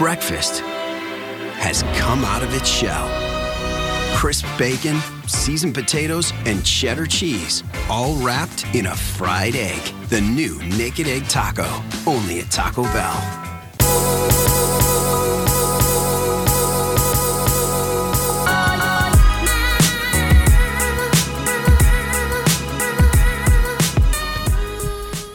Breakfast has come out of its shell. Crisp bacon, seasoned potatoes, and cheddar cheese, all wrapped in a fried egg. The new Naked Egg Taco, only at Taco Bell.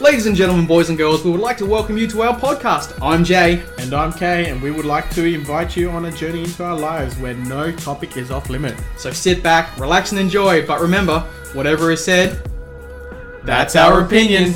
Ladies and gentlemen, boys and girls, we would like to welcome you to our podcast. I'm Jay. And I'm Kay, and we would like to invite you on a journey into our lives where no topic is off limit. So sit back, relax, and enjoy. But remember, whatever is said, that's our opinion.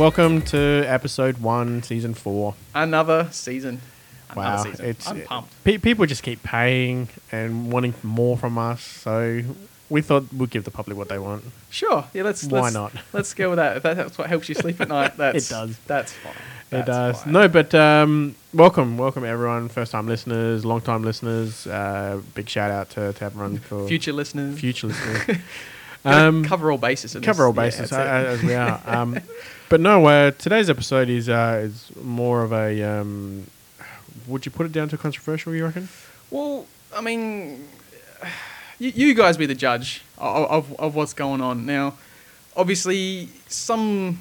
Welcome to episode one, season four. Another season. Another Wow, season. it's I'm pumped. pe- people just keep paying and wanting more from us, so we thought we'd give the public what they want. Sure. Yeah. Let's. Why let's, not? Let's go with that. If that's what helps you sleep at night, that's it does. That's fine. it does. fine. No, but um, welcome, welcome everyone, first time listeners, long time listeners. Uh, big shout out to, to everyone for Future listeners. future listeners. Um, cover all bases. cover all this. Yeah, bases that's uh, as we are. Um, but no, uh, today's episode is uh, is more of a. Um, would you put it down to controversial? You reckon? Well, I mean, you, you guys be the judge of, of, of what's going on. Now, obviously, some,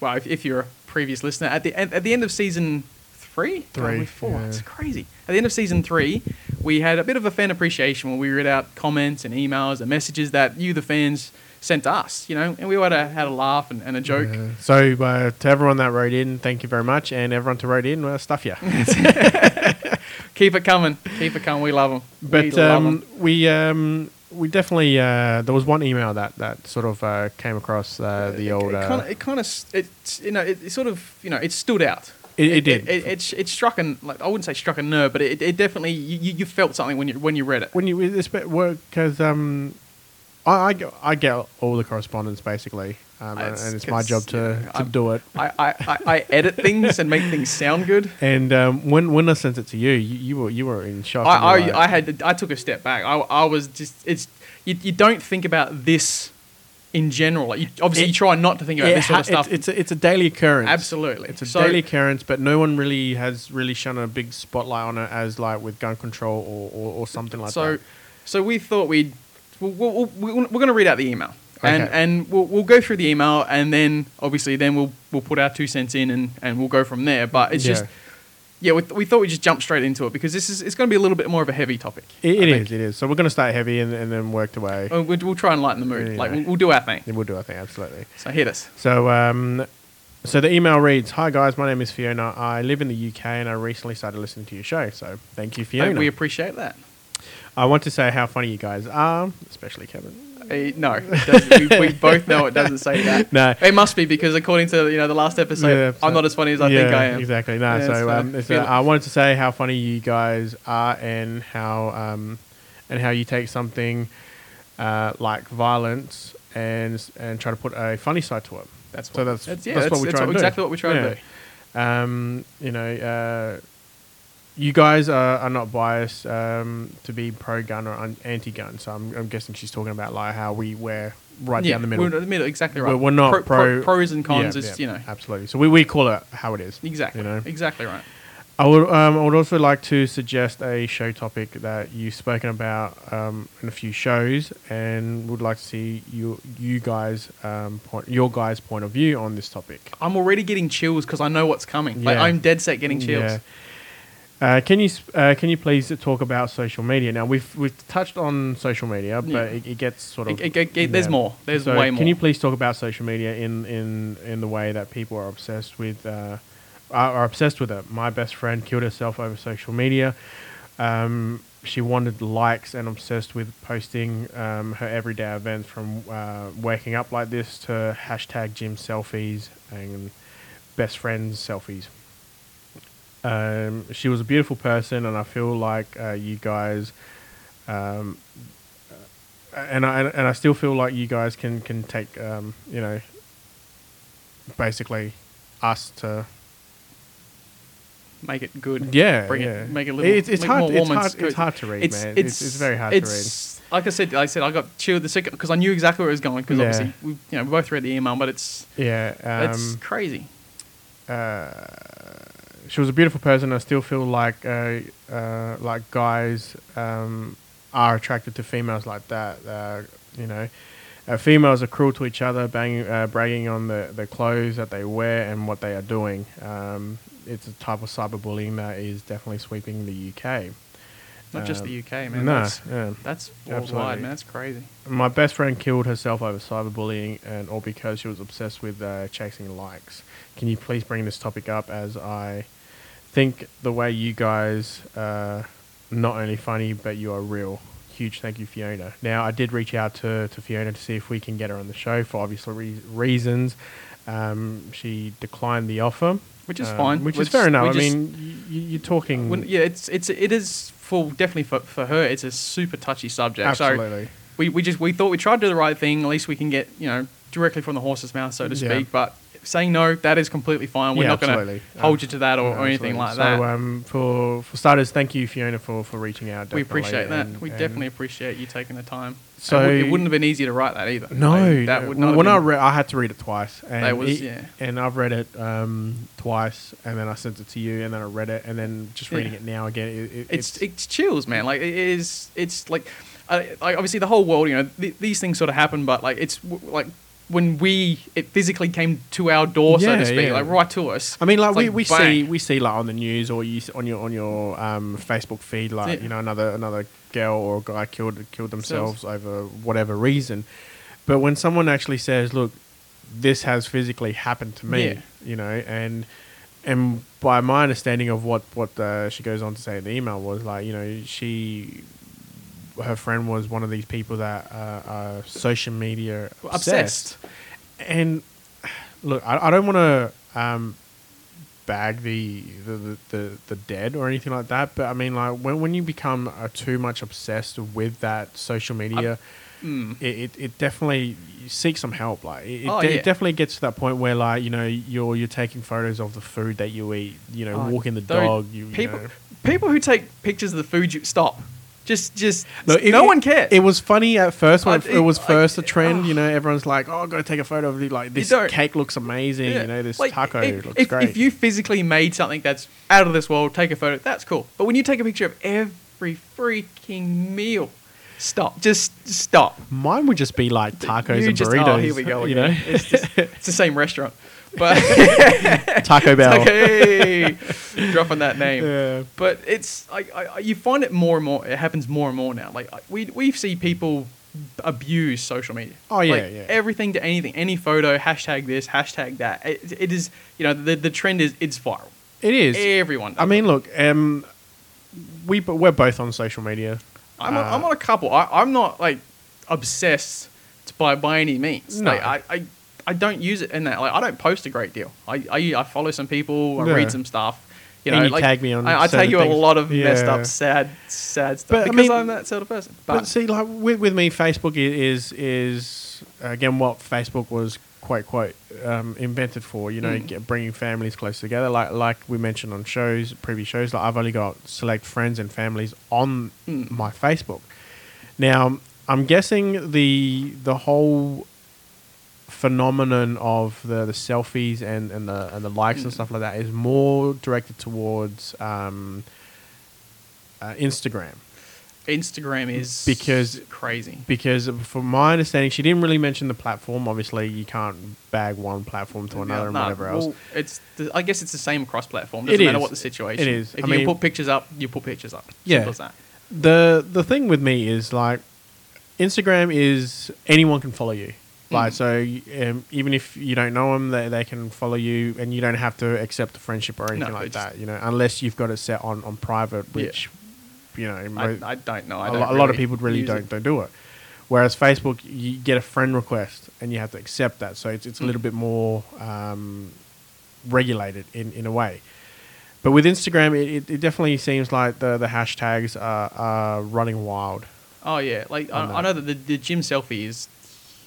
well, if, if you're a previous listener, at the, at, at the end of season three? God, Three, four. yeah. It's crazy. At the end of season three, we had a bit of a fan appreciation where we read out comments and emails and messages that you, the fans, sent to us, you know, and we had a, had a laugh and, and a joke. Uh, so uh, to everyone that wrote in, thank you very much, and everyone to wrote in, well, stuff you. Keep it coming. Keep it coming. We love them. But we um, we um, we definitely uh, there was one email that that sort of uh, came across uh, the old. It Uh, kind of, it kind of, it, you know, it, it sort of, you know, it stood out. It- it did. It, it, it struck an, like I wouldn't say struck a nerve, but it, it definitely, you, you felt something when you when you read it. when you this because um, I, I get I get all the correspondence basically, um, and, It's and it's my job to, know, to I'm- do it. I, I, I, edit things and make things sound good. And um, when when I sent it to you, you, you were you were in shock. I, I, were I had I took a step back. I, I was just it's you, you don't think about this in general. Like you, obviously, It- you try not to think about this sort of stuff. It's, it's a, it's a daily occurrence. Absolutely. it's a So- daily occurrence, but no one really has really shone a big spotlight on it as like with gun control or, or, or something like so, that. so we thought we'd we'll, we'll, we'll, we're going to read out the email, and Okay. and we'll, we'll go through the email, and then obviously then we'll we'll put our two cents in, and, and we'll go from there. But it's just Yeah. yeah, we, we thought we'd just jump straight into it because this is it's going to be a little bit more of a heavy topic. It, it is, it is. So we're going to start heavy and, and then work the way. We'll, we'll try and lighten the mood. Yeah, Like we'll, we'll do our thing. Then we'll do, our thing, absolutely. So hit us. So, um, so the email reads, "Hi guys, my name is Fiona. I live in the UK and I recently started listening to your show. So, thank you, Fiona. We appreciate that. I want to say how funny you guys are, especially Kevin. Uh, no, we, we both know it doesn't say that. No. It must be because according to you know the last episode, Yeah, I'm so- not as funny as I yeah, think I am. Exactly. No. Yeah, so, so um, uh. I wanted to say how funny you guys are and how um, and how you take something uh, like violence and and try to put a funny side to it. That's So what, that's- that's, yeah, that's that's, what we that's try and do. exactly what we try to do. Um, you know, uh, you guys are, are not biased um, to be pro-gun or un- anti-gun. So I'm, I'm guessing she's talking about like how we wear right yeah, down the middle. We're in the middle, exactly right. We're, we're not pro, pros and cons. Yeah, it's yeah, you know absolutely. So we, we call it how it is. exactly, You know, exactly right. I would um, I would also like to suggest a show topic that you've spoken about um, in a few shows, and would like to see you you guys um, point your guys' point of view on this topic. I'm already getting chills because I know what's coming. Like Yeah. I'm dead set getting chills. Yeah. Uh, can you uh, can you please talk about social media? Now we've we've touched on social media, but Yeah. it, it gets sort of It- it- it- there's more. There's So way more. Can you please talk about social media in in in the way that people are obsessed with uh, are, are obsessed with it? My best friend killed herself over social media. Um, she wanted likes and obsessed with posting um, her everyday events from uh, waking up like this to hashtag gym selfies and best friends selfies. Um, she was a beautiful person, and I feel like uh, you guys, um, and I and I still feel like you guys can can take um, you know, basically, us to make it good. Yeah, bring yeah. it, make it a little. It's, it's hard. more It's hard, it's hard to read, it's, man. It's, It's, it's very hard to read. Like I said, like I said, I got chilled the second because I knew exactly where it was going. Because Yeah. obviously, we, you know, we both read the email, but it's Yeah, it's um, crazy. She was a beautiful person. I still feel like uh, uh, like guys um, are attracted to females like that. Uh, you know, uh, females are cruel to each other, banging, uh, bragging on the, the clothes that they wear and what they are doing. Um, it's a type of cyberbullying that is definitely sweeping the UK. Not just um, the UK, man. no, that's, yeah. that's worldwide, Absolutely. man. That's crazy. My best friend killed herself over cyberbullying, and all because she was obsessed with uh, chasing likes. Can you please bring this topic up? As I think the way you guys are not only funny, but you are real. Huge thank you, Fiona. Now, I did reach out to, to Fiona to see if we can get her on the show for obvious re- reasons. Um, she declined the offer, Which is um, fine. Which Which- is fair enough. I just- mean, you, you're talking When, yeah, it's it's it is for definitely for, for her. It's a super touchy subject. So absolutely. we, we just we thought we tried to do the right thing. At least we can get you know directly from the horse's mouth, so to Yeah. speak. But saying no, that is completely fine. We're Yeah, not going to hold you to that or, or anything like so, that. um, for for starters, thank you, Fiona, for, for reaching out. we appreciate that. and- we and- definitely appreciate you taking the time. So- So it, wouldn't have been easy to write that either. No, Like, that no. would not. when I have been, read, I had to read it twice, and was- it- yeah. and I've read it um, twice, and then I sent it to you, and then I read it, and then just reading Yeah. it now again, it, it, it's it's chills, man. Like it is. It's like, uh, like obviously the whole world. You know, th- these things sort of happen, but like it's w- like when we it physically came to our door, so to speak, yeah. like right to us. I mean, like we, like, we bang. see we see like on the news or you on your on your um, Facebook feed, like Yeah. you know another another girl or a guy killed killed themselves over whatever reason. But when someone actually says, "Look, this has physically happened to me," Yeah. you know, and and by my understanding of what what uh, she goes on to say in the email was like, you know, she her friend was one of these people that uh, are social media Obsessed. obsessed. And look, I, I don't want to um, bag the the, the the dead or anything like that, but I mean, like when when you become uh, too much obsessed with that social media. Mm. It, it, it definitely you seek some help like it, Oh, de- yeah. it definitely gets to that point where like you know you're you're taking photos of the food that you eat you know Oh, walking the dog you, you people know. people who take pictures of the food, you stop. Just just No, it- no it- one cares. It was funny at first when I- it, it was first a oh. trend. oh. You know, everyone's like, "Oh, i gotta take a photo of the like this cake looks amazing." Yeah. You know, this Like, taco if, looks if, great. If you physically made something that's out of this world, take a photo. That's cool. But when you take a picture of every freaking meal, stop. Just stop. Mine would just be like tacos You and just- oh, burritos. Oh, here we go. You know, it's, just, it's the same restaurant, but Taco Bell. okay, dropping that name. Yeah. But it's I, you find it more and more. It happens more and more now. Like we we see people abuse social media. Oh, yeah, Like, yeah. Everything to anything, any photo, hashtag this, hashtag that. It, it is you know the the trend is it's viral. It is. Everyone. I mean, it. look, um, we we're both on social media. I'm on, uh, I'm on a couple. I, I'm not like obsessed by by any means. No. Like I. I I don't use it in that. Like I don't post a great deal. I I, I follow some people. I Yeah. read some stuff. You know, And you like, tag me on I, I tag you a lot of messed up, sad, sad stuff But, I because mean- I'm that sort of person. But, But, see, like with, with me, Facebook is is again what Facebook was quite quite um, invented for. You know, Mm. get, bringing families close together. Like like we mentioned on shows, previous shows. Like I've only got select friends and families on Mm. my Facebook. Now I'm guessing the the whole phenomenon of the, the selfies and, and the and the likes and Mm. stuff like that is more directed towards um, uh, Instagram. Instagram is Because- crazy. because from my understanding, she didn't really mention the platform. Obviously, you can't bag one platform to another and Nah, whatever else. it's the, I guess it's the same across platform. Doesn't It matter is. what the situation. It is. If I you mean- put pictures up, you put pictures up. Yeah. Simple as that. the The thing with me is like, Instagram is anyone can follow you. Like so, um, even if you don't know them, they, they can follow you, and you don't have to accept a friendship or anything No, like it's that. You know, unless you've got it set on, on private, Yeah. which you know, I, mo- I don't know. I a, don't lo- a lot of people really use don't don't do it. Whereas Facebook, you get a friend request and you have to accept that, so it's it's a little Mm. bit more um, regulated in, in a way. But with Instagram, it, it, it definitely seems like the, the hashtags are, are running wild, Oh yeah, like I, I know that the, the gym selfie is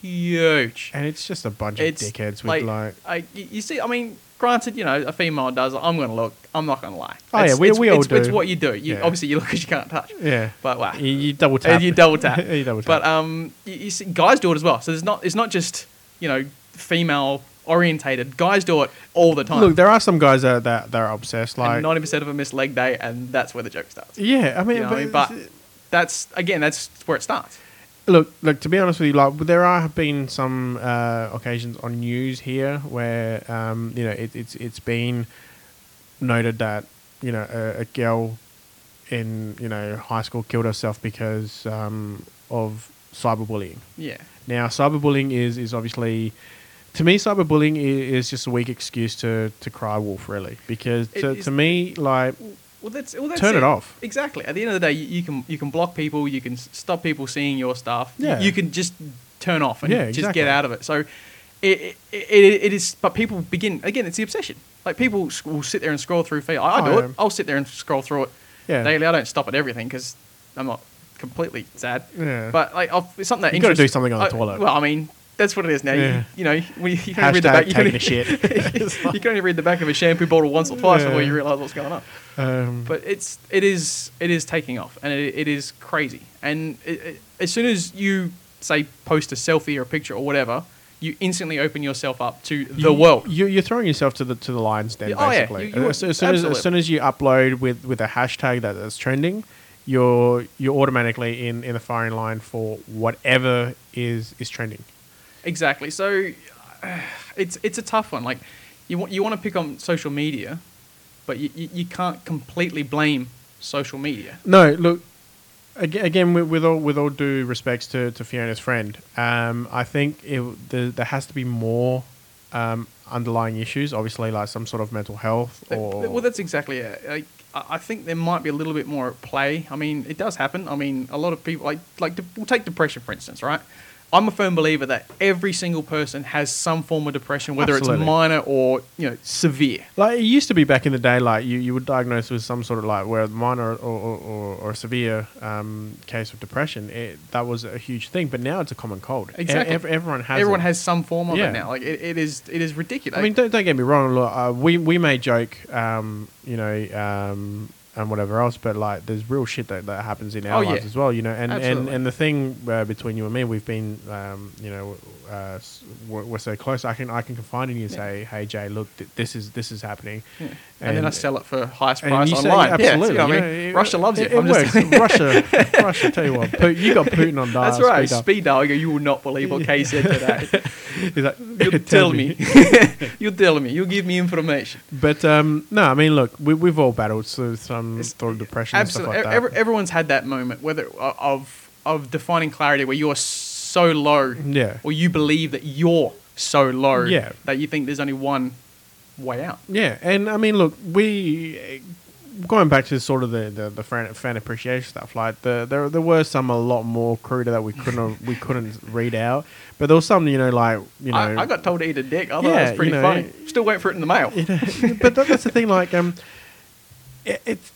huge. and it's just a bunch It's of dickheads with like, like, I, you see, I mean, granted, you know, a female does. I'm gonna look. I'm not gonna lie. Oh, yeah, It's- we- it's, we all it's, It's what you do. You, Yeah. Obviously, you look because you can't touch. Yeah. But wow, You, you double Uh, tap. you double tap. you double tap. But um, you, you see, guys do it as well. So it's not it's not just you know female orientated. Guys do it all the time. Look, there are some guys that that, that are obsessed. Like, ninety percent of them miss leg day, and that's where the joke starts. yeah, I mean, You know what I mean? but, But that's again, that's where it starts. Look, look. To be honest with you, like there are have been some uh, occasions on news here where um, you know it, it's it's been noted that you know a, a girl in you know high school killed herself because um, of cyberbullying. Yeah. Now, cyberbullying is is obviously. To me, cyberbullying is just a weak excuse to, to cry wolf, really. Because to, to me, like, Well, that's, well, that's Turn it off. Exactly. At the end of the day, you, you can you can block people. You can stop people seeing your stuff. You- Yeah. You, can just turn off and Yeah, just get out of it. So, it, it, it, it is. But people begin again. It's the obsession. Like people will sit there and scroll through feed. I, I do it. I'll sit there and scroll through it Yeah. daily. I don't stop at everything because I'm not completely sad. Yeah. But like, I'll, it's something that You gotta do something on the I- toilet. Well, I mean. That's what it is now. Yeah. You, you know, when you, you can only read the back. You can, shit. you can only read the back of a shampoo bottle once or twice before you realise what's going on um, but it's it is it is taking off and it, it is crazy and it, it, as soon as you say post a selfie or a picture or whatever you instantly open yourself up to the you- world You, you're throwing yourself to the to the lions den, Yeah, oh, yeah, basically. you- you as, as soon as, as soon as you upload with, with a hashtag that's trending, you're you're automatically in, in the firing line for whatever is is trending. Exactly so uh, it's it's a tough one like you want you want to pick on social media but you, you, you can't completely blame social media No, look. Again, again with, with all with all due respects to, to Fiona's friend, um, I think it, there, there has to be more um, underlying issues. Obviously, like some sort of mental health or well, that's exactly it. Like, I I think there might be a little bit more at play. I mean, it does happen. I mean, a lot of people like like we'll take depression for instance, right? I'm a firm believer that every single person has some form of depression, whether Absolutely. it's minor or you know severe. Like it used to be back in the day, like you, you would diagnose with some sort of like where minor or, or, or, or severe um, case of depression. It, that was a huge thing, but now it's a common cold. E- Exactly. ev- everyone has. Everyone it. has some form of Yeah. it now. Like it, it is it is ridiculous. I mean, don't, don't get me wrong. Look, uh, we we may joke, um, you know, um, and whatever else, but like, there's real shit that, that happens in our Oh, lives yeah. as well, you know. And and, and the thing uh, between you and me, we've been, um, you know, uh, we're, so close. I can I can confide in you and Yeah. say, hey Jay, look, th- this is this is happening. Yeah. and, then I sell it for highest price you say, online. Yeah, absolutely. you know I mean? it- Russia loves you. It, it I'm just works. Russia, Russia. Tell you what, you got Putin on dial. That's right. speed. Speed dial. You will not believe what Kay said today. He's like, You'll tell me. You'll tell me. You'll give me information. But um, no, I mean, look, we, we've all battled through some It's- sort of depression and stuff Absolutely. like that. Every, everyone's had that moment, whether of of defining clarity, where you're so low, Yeah. or you believe that you're so low, Yeah. that you think there's only one way out. Yeah, and I mean, look, we going back to sort of the the, the fan, fan appreciation stuff. Like the there there were some a lot more cruder that we couldn't we couldn't read out, but there was some you know like you know. I, I got told to eat a dick. I thought Yeah, that was pretty you know, funny. Still waiting for it in the mail. you know, but that, that's the thing. Like um, it, it's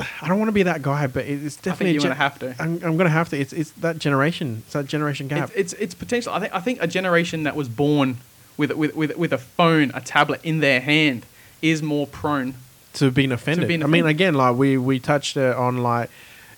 I don't want to be that guy, but it's definitely. think you're gen- gonna have to. I'm, I'm gonna have to. It's it's that generation. It's that generation gap. It's, it's it's potential. I think I think a generation that was born with with with with a phone, a tablet in their hand, is more prone. to being offended. being I mean, again, like we we touched uh, on like,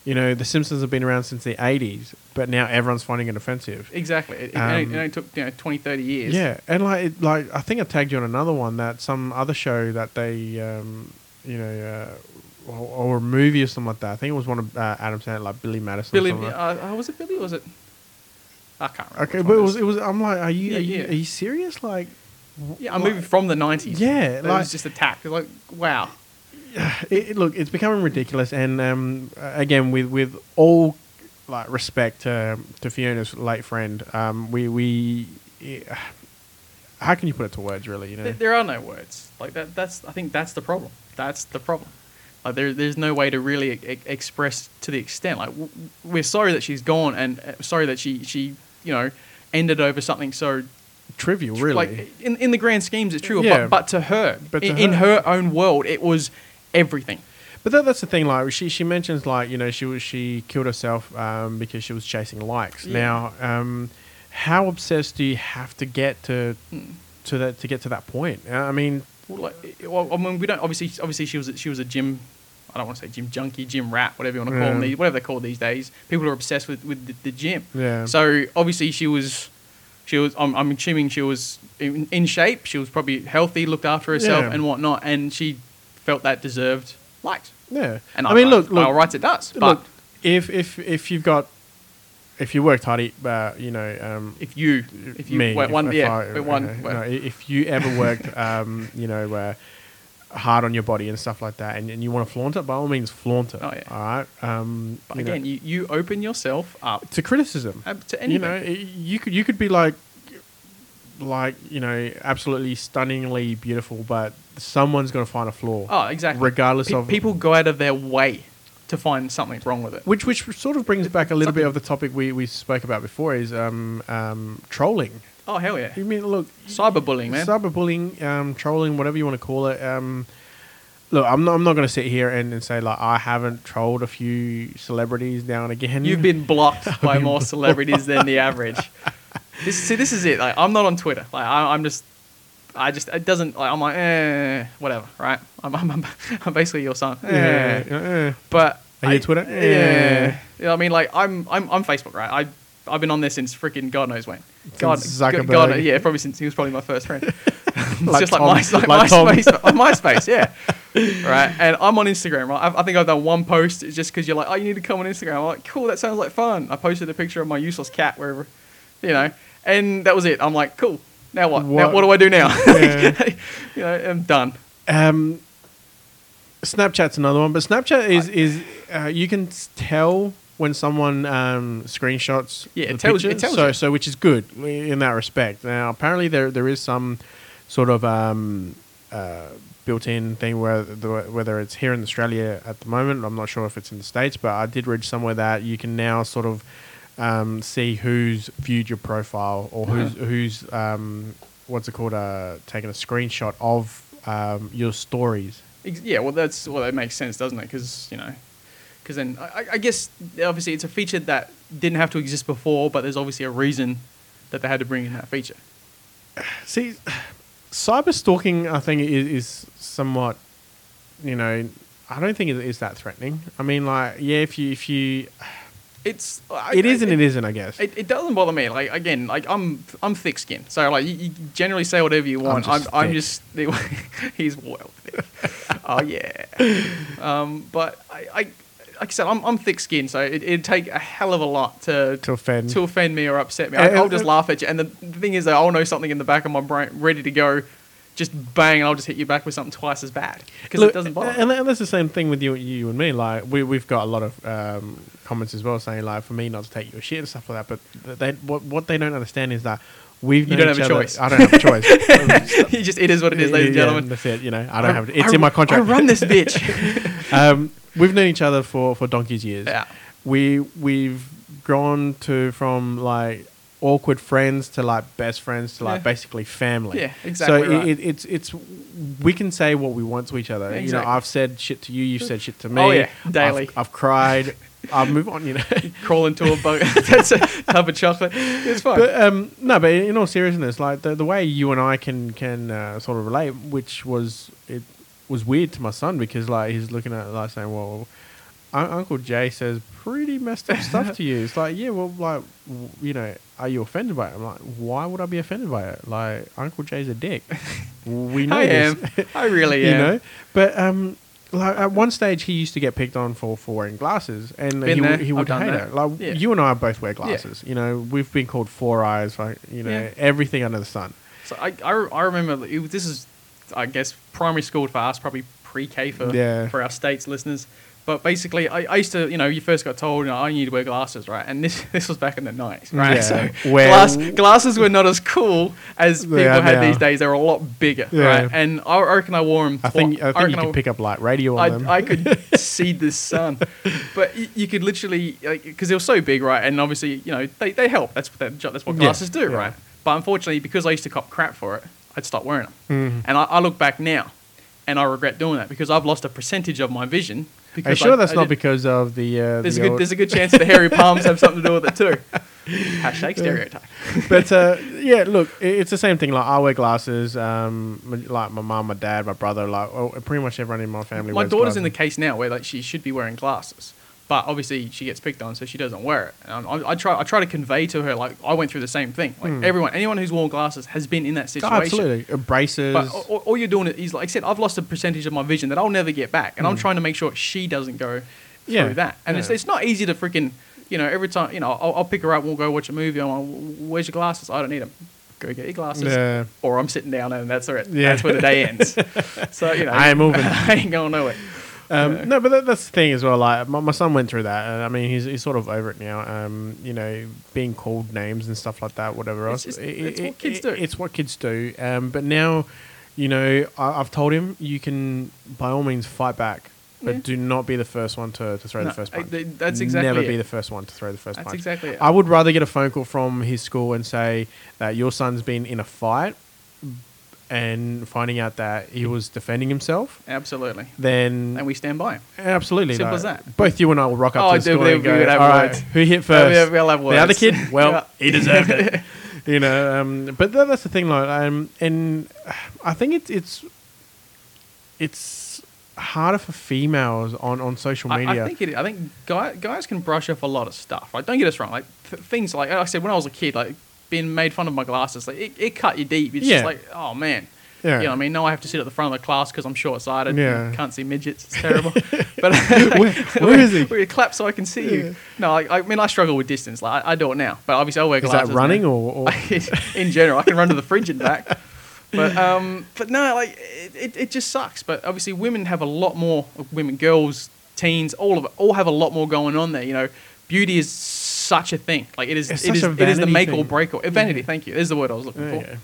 you know, the Simpsons have been around since the '80s, but now everyone's finding it offensive. Exactly. It, it, only, Um, it only took you know 20, 30 years. Yeah, and like it, like I think I tagged you on another one that some other show that they, um, you know, uh, or, or a movie or something like that. I think it was one of uh, Adam Sandler, like Billy Madison. Billy, or something like uh, uh, was it Billy? or Was it? I can't remember. Okay, but it was it was. I'm like, are you Yeah, are you, yeah. are you serious? Like, Yeah, a movie from the nineties. Yeah, it like- was just attacked. Like, wow. it, it- look, it's becoming ridiculous. And um, again, with with all like respect to to Fiona's late friend, um, we we. yeah, how can you put it to words, really? You know, There, there are no words. Like that. That's. I think that's the problem. That's the problem. Like there, there's no way to really e- express to the extent. Like w- we're sorry that she's gone, and uh, sorry that she, she, you know, ended over something so trivial, really. Like in, in the grand schemes, it's true. Yeah. But, but to her, But to in, in her- her own world, it was everything. But that, that's the thing. Like she, she mentions like you know she was she killed herself um, because she was chasing likes. Yeah. Now, um, how obsessed do you have to get to Hmm. to that to get to that point? Uh, I mean, like, well, I mean, we don't obviously. Obviously, she was a- she was a gym. I don't want to say gym junkie, gym rat, whatever you want to call them. Yeah. These, whatever they're called these days. People are obsessed with with the, the gym. Yeah. So obviously, she was. She was. I'm, I'm assuming she was in, in shape. She was probably healthy, looked after herself Yeah. and whatnot, and she felt that deserved likes. Yeah. And I mean, look, by look, all rights, it does. But look. If if if you've got, if you worked hard, uh, you know, um, if you, if you, me, if- one, if yeah, I- one, okay, wait. no, if you ever worked, um, you know, uh, hard on your body and stuff like that, and, and you want to flaunt it, by all means, flaunt it. Oh, yeah. All right. Um, But you know, again, you, you open yourself up to criticism. uh, to You know, you could you could be like, like you know, absolutely stunningly beautiful, but someone's going to find a flaw. oh, exactly. regardless Pe- of- people go out of their way to find something wrong with it. Which which sort of brings back a little bit of the topic we, we spoke about before is um, um, trolling. Oh hell yeah, You mean look, cyberbullying, man. cyberbullying, um, trolling, whatever you want to call it. Um, look, I'm not I'm not going to sit here and, and say like I haven't trolled a few celebrities now and again. You've been blocked by more celebrities than the average. This, see, this is it. Like, I'm not on Twitter. Like, I, I'm just, I just, it doesn't. Like, I'm like, eh, whatever, right? I'm, I'm, I'm, basically your son. Eh. yeah, But Are you Twitter? Yeah. Yeah. You know, I mean, like, I'm, I'm, I'm Facebook, right? I, I've been on there since freaking God knows when. God, Zuckerberg. God, yeah, probably since he was probably my first friend. it's Like just Tom- like, my, like, like MySpace, MySpace, yeah. right, and I'm on Instagram. Right, I, I think I've done one post it's just because you're like, oh, you need to come on Instagram. I'm like, cool, that sounds like fun. I posted a picture of my useless cat wherever, you know, and that was it. I'm like, cool. Now what? Now, What- what do I do now? Yeah. you know, I'm done. um, Snapchat's another one, but Snapchat is is uh, you can tell when someone um, screenshots Yeah, it tells- it tells so you. so which is good in that respect. Now apparently there there is some sort of um, uh, built-in thing where the, whether it's here in Australia at the moment, I'm not sure if it's in the states, but I did read somewhere that you can now sort of um, see who's viewed your profile or who's who's um, what's it called uh, taken a screenshot of um, your stories. Yeah, well, that's well, that makes sense, doesn't it? Because you know, because then I, I guess obviously it's a feature that didn't have to exist before, but there's obviously a reason that they had to bring in that feature. See, cyber stalking, I think, is, is somewhat, you know, I don't think it is that threatening. I mean, like, yeah, if you, if you, It's I, it is and I- it isn't, I guess. It, it doesn't bother me. Like again, like I'm I'm thick skinned, so like you, you generally say whatever you want. I'm just I'm, thick. just he's well thick. oh yeah. Um, but I, I like I said, I'm I'm thick skinned, so it, it'd take a hell of a lot to To offend. to offend me or upset me. Uh, I, I'll uh, just uh, laugh at you. And the, the thing is that I'll know something in the back of my brain ready to go. Just bang, and I'll just hit you back with something twice as bad because it doesn't bother. And, and that's the same thing with you, you and me. Like, we, we've got a lot of um, comments as well saying, like, for me not to take your shit and stuff like that. But they, what, what they don't understand is that we've You don't have a other- choice. I don't have a choice. you just it is what it is, ladies and Yeah, gentlemen. That's it. You know, I don't have it. It's in my contract. I run this bitch. um, we've known each other for, for donkey's years. yeah. We we've grown to from like awkward friends to like best friends to like Yeah. basically family. Yeah, exactly So right. it, it, it's it's we can say what we want to each other. Yeah, You know, I've said shit to you. You've said shit to me. Oh, yeah, I've- daily. I've, cried. I'll move on. You know. crawl into a bug. That's a tub of chocolate. It's fine. But um, no, but in all seriousness, like the, the way you and I can can uh, sort of relate, which was it was weird to my son because like he's looking at it like saying, "Well, Uncle Jay says pretty messed up stuff to you." It's like, yeah, well, like w- you know, are you offended by it? I'm like, why would I be offended by it? Like Uncle Jay's a dick. we know I this. am. I really you am. know, but um. Like at one stage, he used to get picked on for, for wearing glasses, and Been he, there. would he would hate that. it. Like Yeah. you and I both wear glasses. You know, we've been called four eyes, like you know, Yeah. everything under the sun. So I, I, I remember it, this is, I guess, primary school for us, probably pre-K for Yeah. for our states listeners. But basically, I, I used to, you know, you first got told, you know, I need to wear glasses, right? And this this was back in the nineties, right? Yeah. So glass, glasses were not as cool as people are had these days. They were a lot bigger, Yeah. right? And I, I reckon I wore them. I think I think you could can pick up like radio on them. I, I could see the sun, but y- you could literally because they were so big, right? And obviously, you know, they, they help. That's what that's what Yeah, glasses do, yeah. right? But unfortunately, because I used to cop crap for it, I'd stop wearing them. Mhm. And I, I look back now, and I regret doing that because I've lost a percentage of my vision. Are you sure I- that's I not because of the? Uh, There's the a good there's a good chance the hairy palms have something to do with it too. Hashtag stereotype. but uh, yeah, look, it's the same thing. Like I wear glasses. Um, like my mom, my dad, my brother, like oh, pretty much everyone in my family. My daughter's in the case now where like she should be wearing glasses, but obviously she gets picked on, so she doesn't wear it. And I, I try I try to convey to her like I went through the same thing. Like everyone, anyone who's worn glasses has been in that Oh, situation. absolutely, Uh, braces. But all, all you're doing is, like I said, I've lost a percentage of my vision that I'll never get back, and I'm trying to make sure she doesn't go through Yeah, that. And it's, yeah. it's not easy to freaking, you know, every time, you know, I'll, I'll pick her up, we'll go watch a movie. I'm like, where's your glasses? I don't need them. Go get your glasses. Yeah. Or I'm sitting down and that's it. Yeah. That's where the day ends. so, you know, I ain't moving. I ain't going nowhere. Um, No, but that, that's the thing as well. Like my, my son went through that, and I mean, he's, he's sort of over it now. Um, you know, being called names and stuff like that, whatever It's else. just- it's what kids do. It's what kids do. Um, but now, you know, I, I've told him you can by all means fight back, but Yeah. do not be the first one to, to throw No, the first punch. th- that's exactly Never it. be the first one to throw the first That's punch. exactly it. I would rather get a phone call from his school and say that your son's been in a fight and finding out that he was defending himself Absolutely. Then And we stand by him. Absolutely. Simple like, as that. Both you and I will rock up Oh, to the and go, all right, who hit first? we- we'll have The other kid? Well, he deserved it. you know, um, but that, that's the thing, like, um, and I think it's it's it's harder for females on, on social I, media. I think it. I think guy, guys can brush off a lot of stuff. Like, don't get us wrong. Like th- things like, like I said when I was a kid, like being made fun of my glasses, like it, it cut you deep. It's Yeah. just like, oh man. Yeah. You know, what I mean, now I have to sit at the front of the class because I'm short-sighted. Yeah. and Can't see midgets. It's terrible. but Where- where is he? Where you clap so I can see you. No, I, I mean I struggle with distance. Like I, I do it now, but obviously I wear glasses. Is glasses. that running now. or, or in general. I can run to the fridge and back. But um, but no, like it, it, it just sucks. But obviously, women have a lot more. Women, girls, teens, all of it, all have a lot more going on there. You know, beauty is such a thing. Like it is, It's it such is, a it is the vanity make or thing. break. Or, vanity. Thank you. There's the word I was looking There you for. go.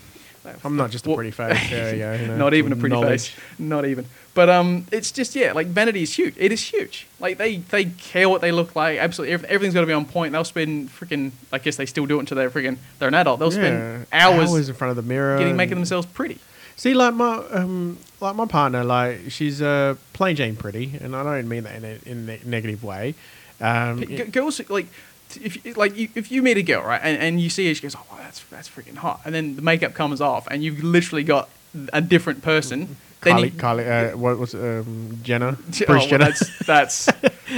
I'm not just a Well- pretty face. There you go. You know, Not even a pretty knowledge. face. Not even. But um, it's just yeah, like vanity is huge. It is huge. Like they they care what they look like. Absolutely, everything, everything's got to be on point. They'll spend freaking. I guess they still do it until they're freaking. They're an adult. They'll spend Yeah, hours, in front of the mirror, getting and- making themselves pretty. See, like my um, like my partner, like she's uh, plain Jane pretty, and I don't mean that in a, in a negative way. Um, G- girls like if you- like you, if you meet a girl right and, and you see her she goes oh wow, that's that's freaking hot and then the makeup comes off and you've literally got a different person Kylie, you, Kylie, uh, what was it, um, Jenner, Oh, well, Jenner. that's that's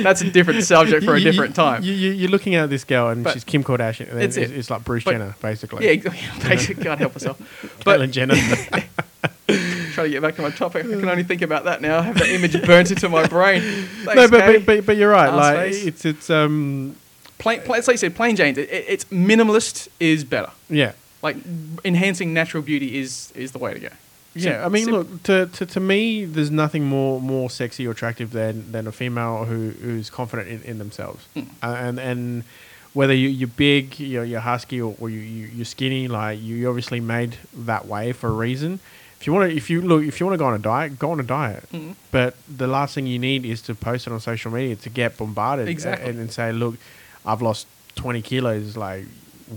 that's a different subject for a different time You, you, you're looking at this girl, and But- she's Kim Kardashian. And then it's, it. it's like Bruce But- Jenner, basically. yeah basically God help herself but Caitlyn Jenner. trying to get back to my topic I can only think about that now I have that image burnt into my brain Thanks, no, but, but but but you're right. Arse like face. it's it's um plain, plain, like you said plain Jane's it, it, it's minimalist is better yeah. like enhancing natural beauty is is the way to go Yeah, I mean, sim- look to, to to me, there's nothing more more sexy or attractive than than a female who who's confident in, in themselves, Hmm. uh, and and whether you, you're big, you're, you're husky, or, or you, you you're skinny, like you you're obviously made that way for a reason. If you want to, if you look, if you want to go on a diet, go on a diet. Mhm. But the last thing you need is to post it on social media to get bombarded Exactly. and, and say, look, I've lost 20 kilos. Like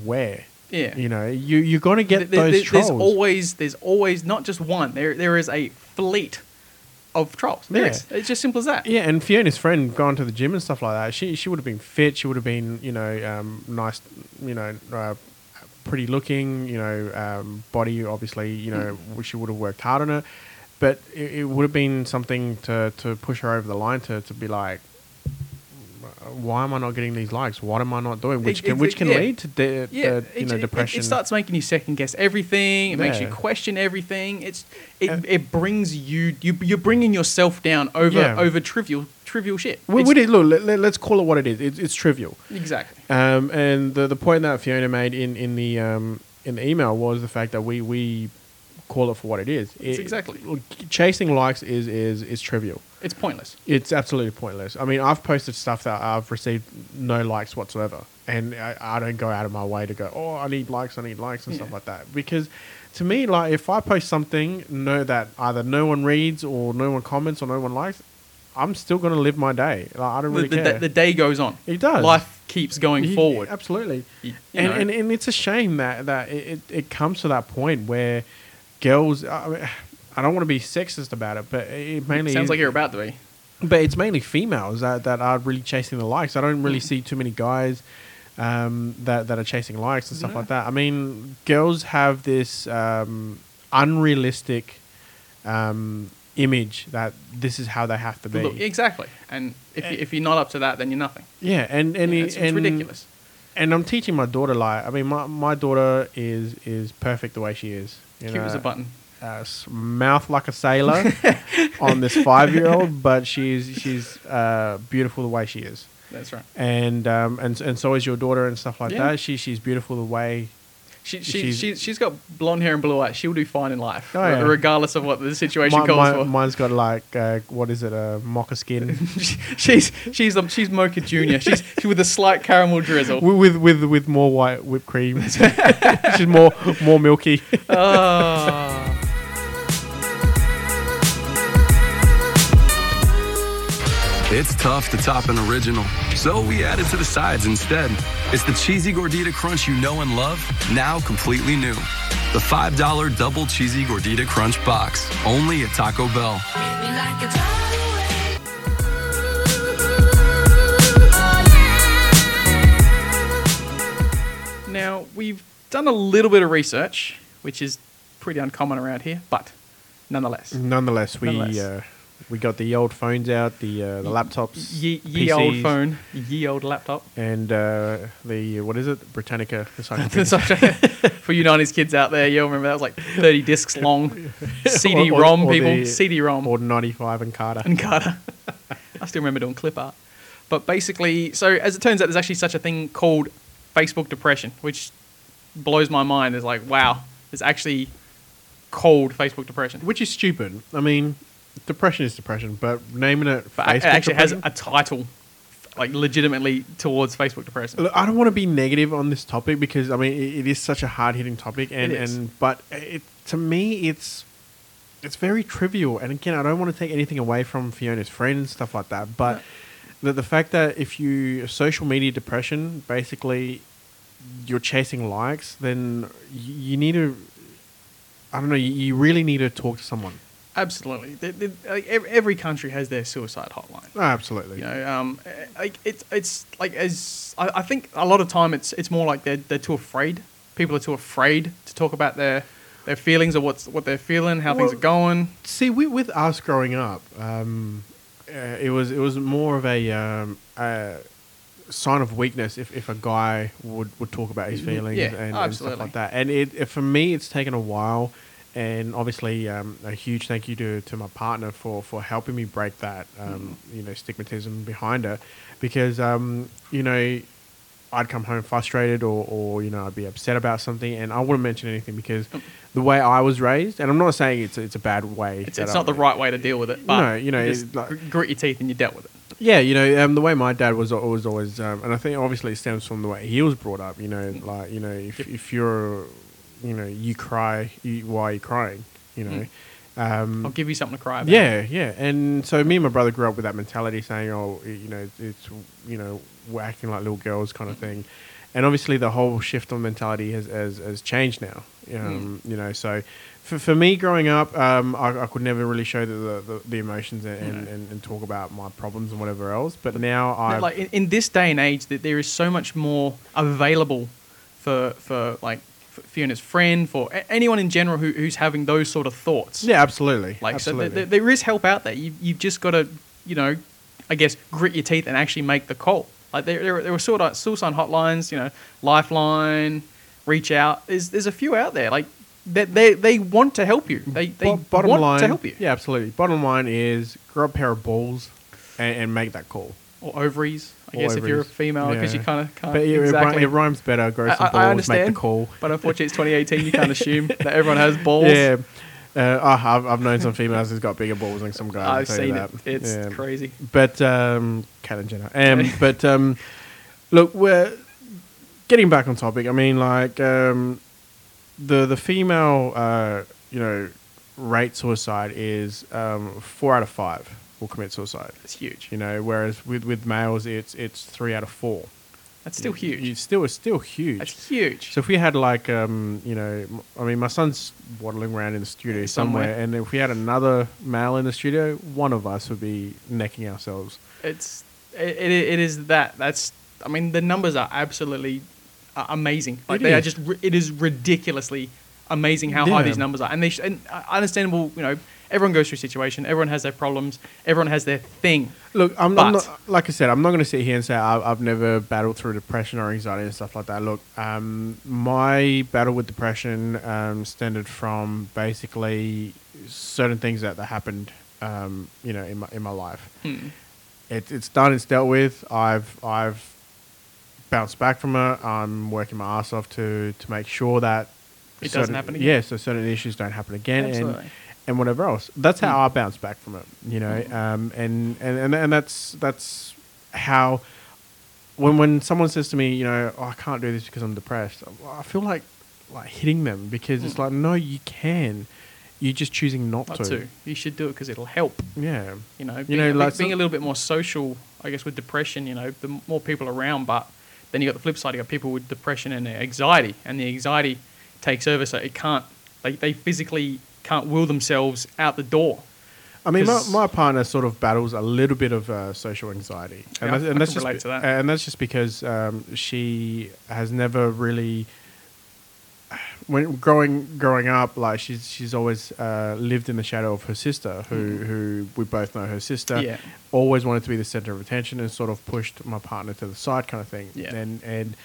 where? yeah You know, you you're gonna get Th- th- those th- trolls. There's always there's always not just one. There there is a fleet of trolls. Yeah. is. It's just simple as that. Yeah, and Fiona's friend gone to the gym and stuff like that. She she would have been fit. She would have been you know um, nice, you know, uh, pretty looking. You know, um, body obviously. You know, she would have worked hard on it, but it, it would have been something to to push her over the line to to be like. Why am I not getting these likes? What am I not doing? Which It- can it- which can yeah. lead to de- Yeah, uh, you know it- it- depression. It, starts making you second guess everything. It makes you question everything. It's it, Uh, it brings you you you're bringing yourself down over Yeah. over trivial trivial shit. we, we did, look, let, let, us call it what it is. It's, it's trivial. exactly. Um, and the the point that Fiona made in in the um, in the email was the fact that we we call it for what it is. It- exactly. chasing likes is is is trivial. It's pointless. It's absolutely pointless. I mean, I've posted stuff that I've received no likes whatsoever, and I, I don't go out of my way to go, oh, I need likes, I need likes, and stuff like that. Because to me, like, if I post something, know that either no one reads or no one comments or no one likes, I'm still going to live my day. Like, I don't really the, care. the, the day goes on. It does. Life keeps going Ye- forward. Absolutely. You- you and, and and it's a shame that that it, it, it comes to that point where girls. I, mean, I don't want to be sexist about it, but it mainly Sounds like you're about to be. But it's mainly females that, that are really chasing the likes. I don't really see too many guys um, that that are chasing likes and stuff No. like that. I mean, girls have this um, unrealistic um, image that this is how they have to be. Look, exactly. And if, you, Eh. if you're not up to that, then you're nothing. yeah, and and, Yeah, it- it's, and ridiculous. And I'm teaching my daughter like I mean, my, my daughter is is perfect the way she is. You Cute as a button. Uh, mouth like a sailor on this five year old, but she's she's uh, beautiful the way she is, That's right. and um, and and so is your daughter and stuff like Yeah. that. She she's beautiful the way. She, she, She's- she's, she's got blonde hair and blue eyes. She'll do fine in life, Oh, yeah. regardless of what the situation My, calls my- for. mine's got like uh, what is it a mocha skin she's she's um, she's Mocha Junior. She's she with a slight caramel drizzle. with with with more white whipped cream. she's more more milky. Ah. It's tough to top an original, so we added to the sides instead. It's the cheesy gordita crunch you know and love, now completely new. The $5 double cheesy gordita crunch box, only at Taco Bell. Me like a throwaway. Now we've done a little bit of research, which is pretty uncommon around here, but nonetheless, Nonetheless, we Nonetheless. Uh, we got the old phones out, the uh, the laptops, ye, ye old PCs, phone, ye old laptop. and uh, the what is it, Britannica. For you 90s kids out there, you'll remember that was like 30 discs long. CD-ROM, or- or people. CD-ROM. or ninety five Encarta. and Carter. I still remember doing clip art. But basically, so as it turns out, there's actually such a thing called Facebook depression, which blows my mind. It's like, wow, there's actually called Facebook depression. which is stupid. I mean, depression is depression, but naming it Facebook it actually has a title, like legitimately towards Facebook depression. Look, I don't want to be negative on this topic because I mean it, it is such a hard hitting topic, and, It is. and but it to me it's it's very trivial. And again, I don't want to take anything away from Fiona's friends stuff like that, but the, the fact that if you social media depression, basically you're chasing likes, then you, you need to. I don't know. You, you really need to talk to someone. Absolutely. The- the- like, every country has their suicide hotline. Oh, absolutely. You know, um, like it's it's like as I, I think a lot of time it's it's more like they're they're too afraid. People are too afraid to talk about their their feelings or what's what they're feeling, how things are going. See, with, with us growing up, um, uh, it was it was more of a, um, a sign of weakness if, if a guy would, would talk about his feelings Yeah, and, and stuff like that. And it, it for me, it's taken a while. And obviously, um, a huge thank you to, to my partner for, for helping me break that, um, Mm. you know, stigmatism behind it, because um, you know, I'd come home frustrated or, or you know I'd be upset about something and I wouldn't mention anything because the way I was raised and I'm not saying it's it's a bad way. It's, it's not the right way to deal with it. But No, you know, just like- grit your teeth and you dealt with it. Yeah, you know, um, the way my dad was al- was always, um, and I think obviously it stems from the way he was brought up. You know, like you know, if Yep. if you're, you know, you cry, you, why are you crying? You know. Um, I'll give you something to cry about. yeah, yeah, and so me and my brother grew up with that mentality, saying, "Oh, you know, it's you know, we're acting like little girls, kind of thing." And obviously, the whole shift on mentality has has, has changed now. Um, You know, so for, for me growing up, um, I, I could never really show the the, the, emotions and, and, and, and talk about my problems and whatever else. But now I like in, in this day and age, that there is so much more available for for like Fiona's friend, for anyone in general who, who's having those sort of thoughts. yeah, absolutely, Like absolutely. so, th- th- there is help out there. You you've just got to, you know, I guess grit your teeth and actually make the call. Like there there, there were sort of suicide hotlines, you know, Lifeline, Reach Out. There's there's a few out there. Like they they, they want to help you. They they Bo- bottom want line, to help you. Yeah, absolutely. Bottom line is grow a pair of balls and, and make that call. Or ovaries. I guess if you're a female, because Yeah. you kind of can't But it exactly. it rhymes better. Grow some I- balls, I make understand, the call. but unfortunately it's 2018. You can't assume that everyone has balls. Yeah. Uh, oh, I've, I've known some females who's got bigger balls than some guys. I've seen that. it. It's Yeah. crazy. But um, Caitlyn Jenner. Um, but um, look, we're getting back on topic. I mean, like um, the the female, uh, you know, rate suicide is um, four out of five will commit suicide. It's huge. You know, whereas with, with males, it's it's three out of four. That's still huge. It's still it's still huge. That's huge. So if we had like, um, you know, I mean, my son's waddling around in the studio somewhere, Somewhere. and if we had another male in the studio, one of us would be necking ourselves. it's it, it, it is that. That's I mean, the numbers are absolutely uh, amazing. Like It they are just, it is ridiculously amazing how high these numbers are, and they sh- and uh, understandable. You know, everyone goes through a situation. Everyone has their problems. Everyone has their thing. Look, I'm, I'm not like I said. I'm not going to sit here and say I've, I've never battled through depression or anxiety and stuff like that. Look, um, my battle with depression um, stemmed from basically certain things that, that happened, um, you know, in my in my life. Hmm. It, it's done. It's dealt with. I've I've bounced back from it. I'm working my ass off to to make sure that It doesn't certain- happen again. Yeah, so certain issues don't happen again. And, Absolutely. and whatever else. That's how Mm. I bounce back from it, you know. Um, and, and, and and that's that's how when when someone says to me, you know, oh, I can't do this because I'm depressed. I feel like like hitting them because it's Mm. like, no, you can. You're just choosing not, Not to. to. You should do it because it'll help. Yeah. You know, You know, like being some- a little bit more social, I guess, with depression. You know, the more people around, but then you got the flip side. You got people with depression and anxiety, and the anxiety takes over, so it can't. They they physically can't will themselves out the door. I mean, my, my partner sort of battles a little bit of uh, social anxiety, and, Yeah, that's, and that's just relate be- to that. and that's just because um, she has never really, when growing growing up, like she's she's always uh, lived in the shadow of her sister, who who we both know her sister. Yeah. always wanted to be the center of attention and sort of pushed my partner to the side, kind of thing. Yeah. and and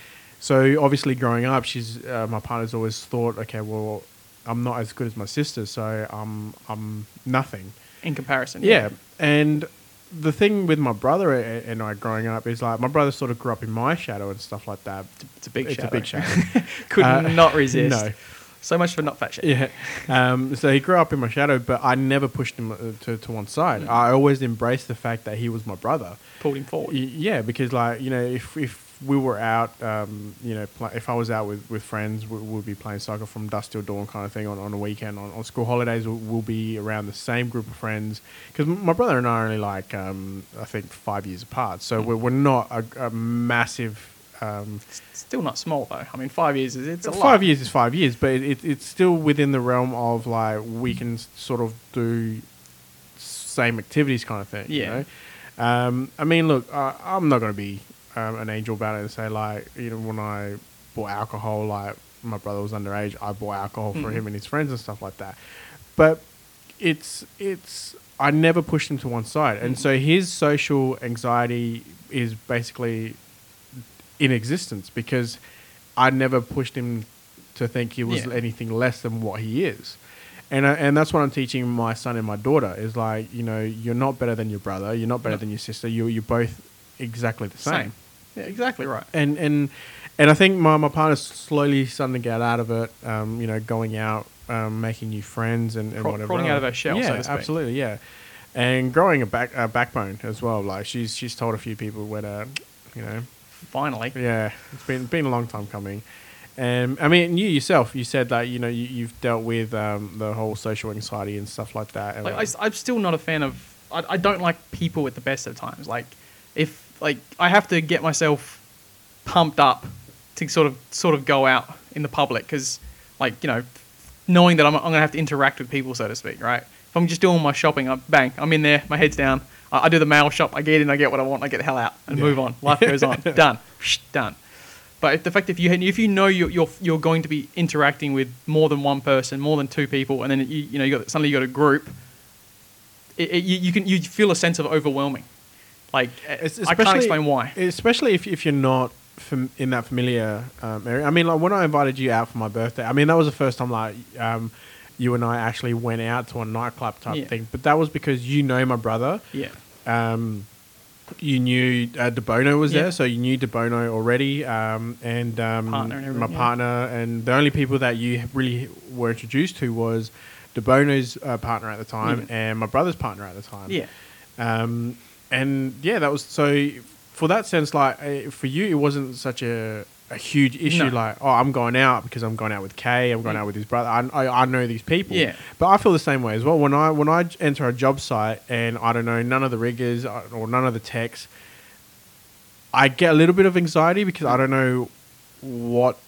so obviously growing up, she's uh, my partner's always thought, okay, well, I'm not as good as my sister, so I'm I'm nothing. In comparison, Yeah, and the thing with my brother and I growing up is like my brother sort of grew up in my shadow and stuff like that. it's a big shadow. it's shadow. a big shadow. Could Uh, not resist. no. So much for not fat shaming. yeah, um, so he grew up in my shadow, but I never pushed him uh, to, to one side. Mm. I always embraced the fact that he was my brother. Pulled him forward. Yeah, because like you know, if if we were out, um, you know, pl- if I was out with, with friends, we, we'll be playing soccer from dusk till dawn, kind of thing. On, on a weekend, on, on school holidays, we'll, we'll be around the same group of friends. Because my brother and I are only like, um, I think, five years apart, so we're, we're not a, a massive. Um, Still not small though. I mean, five years is it's a lot. five years is five years, but it, it, it's still within the realm of like we can sort of do same activities kind of thing. Yeah. You know? um, I mean, look, I, I'm not going to be um, an angel about it and say like, you know, when I bought alcohol, like my brother was underage, I bought alcohol for Mhm. him and his friends and stuff like that. But it's it's I never pushed him to one side, and so his social anxiety is basically in existence because I never pushed him to think he was Yeah. anything less than what he is. And, I, and that's what I'm teaching my son and my daughter is like, you know, you're not better than your brother. You're not better No. than your sister. You, you're both exactly the same. Same. Yeah, exactly right. And, and, and I think my, my partner's slowly starting to get out of it, um, you know, going out, um, making new friends and, and Craw- whatever. crawling out of her shell, Yeah, so to speak. absolutely. Yeah. And growing a back, a backbone as well. Like she's, she's told a few people where, uh, you know, Finally. yeah, it's been been a long time coming. And I mean, you yourself, you said that you know you, you've dealt with um, the whole social anxiety and stuff like that. Like, I, am still not a fan of. I, I don't like people at the best of times. Like, if like I have to get myself pumped up to sort of sort of go out in the public because, like you know, knowing that I'm, I'm gonna have to interact with people, so to speak, right? If I'm just doing my shopping, I bang, I'm in there, my head's down. I, I do the mail shop, I get in, I get what I want, I get the hell out and move on. Life goes on. Done. Done. But if the fact if you if you know you're, you're you're going to be interacting with more than one person, more than two people, and then you you know you got suddenly you got a group, it, it, you, you can you feel a sense of overwhelming. Like It's- I can't explain why. Especially if if you're not fam- in that familiar um, area. I mean, like when I invited you out for my birthday, I mean that was the first time like um, you and I actually went out to a nightclub type Yeah. thing. But that was because you know my brother. Yeah. um, you knew uh, DeBono was Yeah. there, so you knew DeBono already, um, and um, Partner and my yeah. partner, and the only people that you really were introduced to was DeBono's uh, partner at the time Yeah. and my brother's partner at the time. Yeah. Um, and yeah, that was so. For that sense, like uh, for you, it wasn't such a, a huge issue. No. Like, oh, I'm going out because I'm going out with Kay. I'm going Mm. out with his brother. I, I, I know these people. Yeah. But I feel the same way as well. When I when I enter a job site and I don't know none of the riggers uh, or none of the techs, I get a little bit of anxiety because I don't know what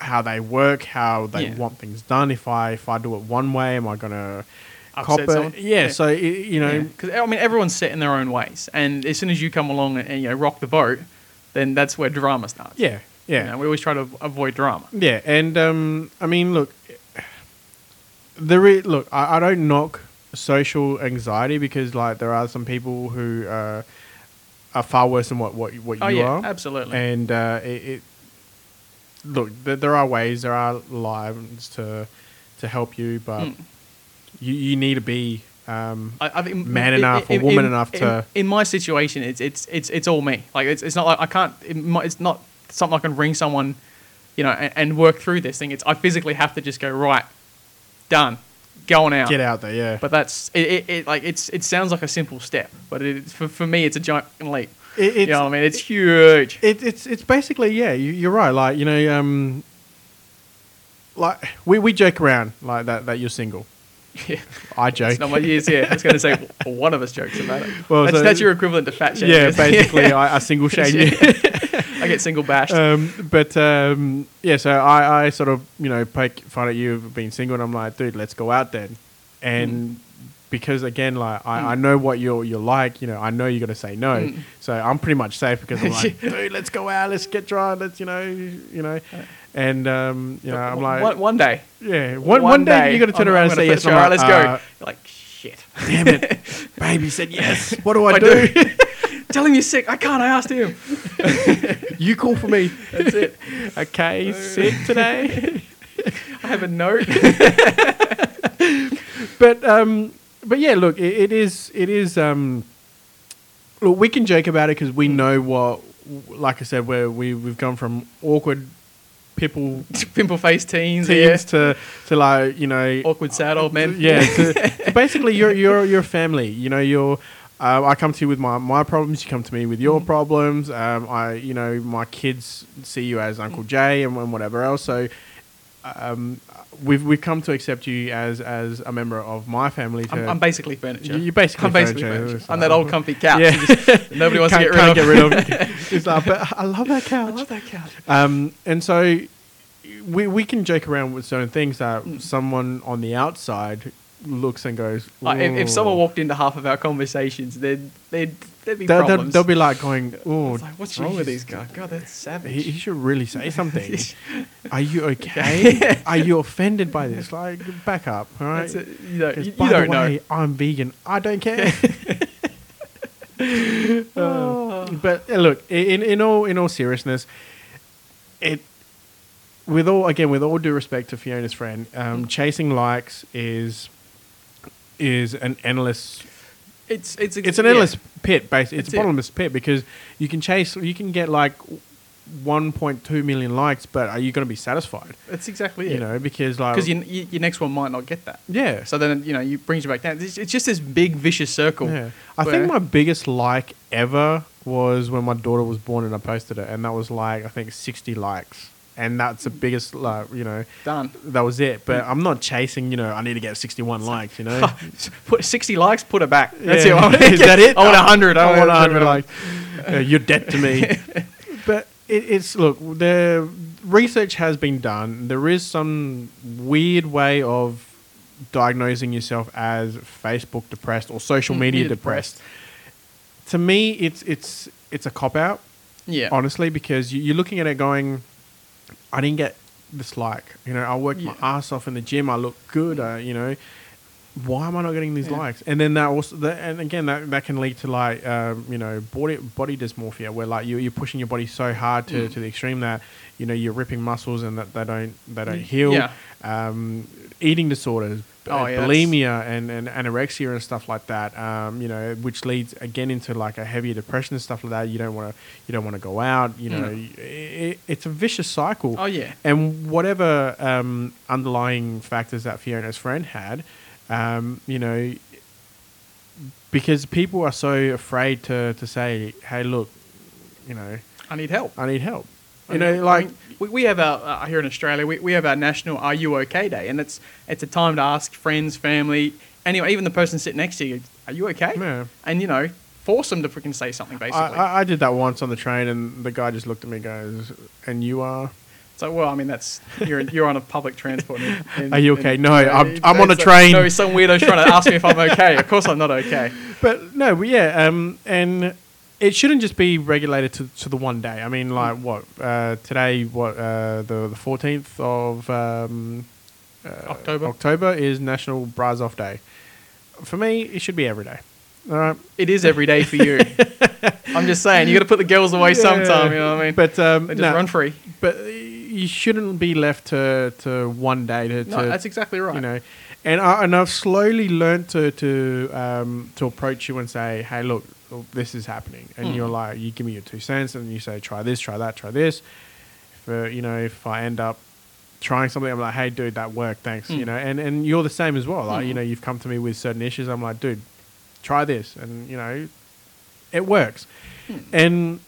how they work, how they Yeah. want things done. If I if I do it one way, am I gonna Upset someone? Yeah, Yeah. So you know, Because I mean, everyone's set in their own ways, and as soon as you come along and, you know rock the boat, then that's where drama starts. Yeah, yeah. You know, we always try to avoid drama. Yeah, and um, I mean, look, there is, look, I, I don't knock social anxiety because like there are some people who uh, are far worse than what what, what Oh you yeah, are, absolutely. and uh, it, it look there, there are ways, there are lives to to help you, but Mm. You you need to be um, I, I think man enough or woman enough to- In, in my situation, it's it's it's it's all me. Like it's it's not like I can't. It, might- it's not something I can ring someone, you know, and, and work through this thing. It's I physically have to just go right, done, going out. get out there. Yeah, But that's it, it, it. Like it's it sounds like a simple step, but it, for for me, it's a giant leap. It- you know what I mean? It's huge. it, it's it's basically yeah you, you're right like you know um like we, we joke around like that that you're single yeah. i joke. It's not my years. Yeah, I was going to say one of us jokes about it. Well, that's, so- that's your equivalent to fat shaming. yeah basically I, I single shame you. I get single bashed. um but um yeah so i i sort of you know poke fun at you for being single and i'm like dude let's go out then. And because again like I, I know what you're you're like you know i know you're gonna say no. So i'm pretty much safe because i'm like dude let's go out. Let's get drunk. Let's you know you know and um you know i'm like one, one day. Yeah, one, one, day, you got to turn I'm- around I'm and say yes. put- and I'm All right, let's go. uh, like shit. damn it, baby said yes. What do I, I do? do. Tell him you're sick. I can't. I asked him. you call for me. That's it. Okay, sick today. I have a note. but um, but yeah, look, it, it is it is um, look, we can joke about it because we know what, like I said, where we we've gone from awkward people Pimple faced teens. teens Yeah. to to like you know Awkward sad old men. Yeah, to, to basically you're you're you're family. You know, you're. Uh, I come to you with my, my problems. You come to me with your Mm-hmm. problems. Um, I, you know, my kids see you as Uncle Jay and, and whatever else. So, um, we've we've come to accept you as as a member of my family. I'm, I'm basically furniture. You're basically I'm basically furniture. furniture. I'm that old comfy couch. Yeah. just- nobody wants can't, to get rid of. get rid of. it's like, but I love that couch. I love that couch. Um, and so we we can joke around with certain things that Mm. someone on the outside looks and goes. Like, if, if someone walked into half of our conversations, they'd they'd there'd be they'll, problems. they'll be like going, "Oh, like, what's wrong with these guys? God, that's savage. He, he should really say something. Are you okay? Are you offended by this? Like, back up, all right? It. You you, by you don't the way, know. I'm vegan. I don't care. Oh. but uh, look, in in all in all seriousness, it with all again with all due respect to Fiona's friend, Mm. um, chasing likes is is an endless. It's it's It's an yeah. endless pit, basically. It's a it. bottomless pit because you can chase, you can get like 1.2 million likes, but are you going to be satisfied? That's exactly You it. know, because like because you, you, your next one might not get that. yeah, So then you know you brings you back down. It's, it's just this big vicious circle. Yeah. I think my biggest like ever was when my daughter was born and I posted it, and that was like I think sixty likes, and that's the biggest like you know done. that was it. But I'm not chasing you know I need to get sixty one likes, you know. put sixty likes, put it back. That's Yeah. it. I Is that it? I want hundred. I want hundred likes. Uh, you're dead to me. but it, it's look the research has been done. There is some weird way of diagnosing yourself as Facebook depressed or social Mm, media media depressed. To me, it's it's it's a cop out, Yeah. honestly, because you, you're looking at it going, I didn't get this like. You know, I worked my ass off in the gym. I look good. Uh, you know, why am I not getting these Yeah. likes? And then that also, that, and again, that, that can lead to like, um, you know, body body dysmorphia, where like you, you're pushing your body so hard to, Mm. to the extreme that you know you're ripping muscles and that they don't they don't heal. Yeah. Um, eating disorders, Oh, yeah, bulimia, and, and anorexia and stuff like that. Um, you know, which leads again into like a heavier depression and stuff like that. You don't want to you don't want to go out. You know, Mm. it, it's a vicious cycle. Oh yeah. And whatever um, underlying factors that Fiona's friend had, um, you know, because people are so afraid to, to say, hey, look, you know, I need help. I need help. You know, like, we, we have our uh, here in Australia. We, we have our national "Are You Okay" Day, and it's it's a time to ask friends, family, anyone, even the person sitting next to you, "Are you okay?" Yeah. And you know, force them to freaking say something. Basically, I, I, I did that once on the train, and the guy just looked at me and goes, and you are? so well, I mean, that's you're you're on a public transport. And, and- Are you and, okay? No, you know, I'm- I'm on a it's train. No, some weirdo's trying to ask me if I'm okay. Of course, I'm not okay. But no, but yeah, um, and it, shouldn't just be regulated to, to the one day. I mean, like what uh, today? What uh, the the fourteenth of um, October. October is National Bras Off Day. For me, it should be every day. All right. It is every day for you. I'm just saying, you got to put the girls away sometime. You know what I mean? But um, they just no, run free. but you shouldn't be left to, to one day to, No, to that's exactly right. you know and I, and I've slowly learned to to um, to approach you and say hey look this is happening and Hmm. you're like you give me your two cents and you say try this try that try this if, uh, you know if I end up trying something I'm like hey dude that worked thanks Hmm. you know and and you're the same as well like you know you've come to me with certain issues I'm like dude try this and you know it works Hmm. and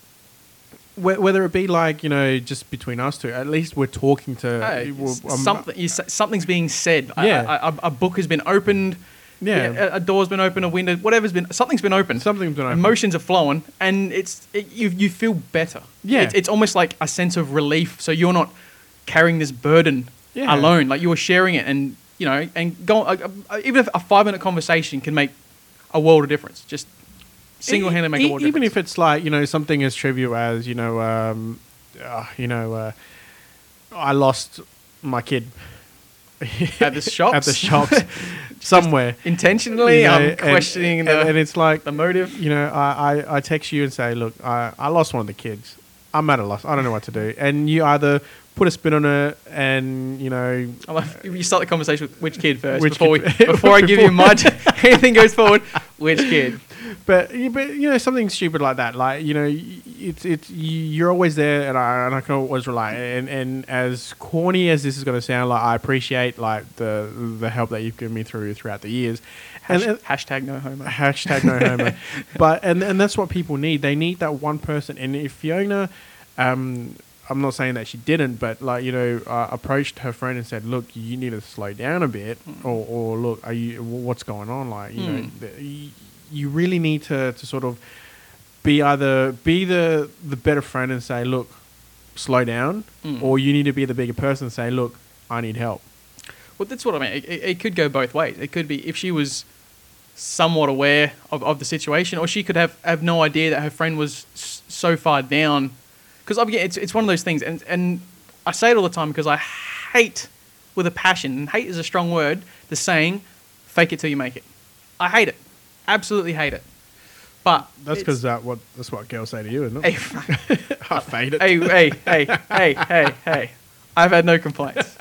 whether it be like you know just between us two at least we're talking to Hey, we're- something, you, say- something's being said. Yeah. A, a, a book has been opened. Yeah. a, a door's been opened. A window, whatever's been, something's been opened. Something's been opened. Emotions are flowing, and it's it, you. You feel better. Yeah. it's, it's almost like a sense of relief. So you're not carrying this burden Yeah. alone. Like you're sharing it, and you know, and go. Uh, uh, even if a five minute conversation can make a world of difference, just single handedly make a world of even difference. if it's like you know something as trivial as you know um, uh, you know uh, I lost my kid at the shops, at the shops somewhere intentionally, you know, I'm and- questioning and, the, and it's like the motive. you know I, I, I text you and say look I, I lost one of the kids I'm at a loss I don't know what to do and you either put a spin on it and you know love, you start the conversation with which kid first Which before kid- we, before I give you my anything goes forward. Which kid? But but you know something stupid like that like you know it's it's you're always there and I, and I can always rely and and as corny as this is going to sound like I appreciate like the the help that you've given me through throughout the years and, Hash, and hashtag no homo. hashtag no homo but and and that's what people need they need that one person and if Fiona um I'm not saying that she didn't, but like you know, uh, approached her friend and said, "Look, you need to slow down a bit, or, or look, are you what's going on? Like you know, Mm. the, you, really need to, to sort of be either be the the better friend and say, look, slow down, Mm. or you need to be the bigger person and say, look, I need help. Well, that's what I mean. It, it, it could go both ways. It could be if she was somewhat aware of, of the situation, or she could have, have no idea that her friend was s- so far down. Because again, it's, it's one of those things, and, and I say it all the time because I hate with a passion, and hate is a strong word, the saying, fake it till you make it. I hate it. Absolutely hate it. But That's because that what that's what girls say to you, isn't it? Hey, I fade it. hey, hey, hey, hey, hey, hey. I've had no complaints.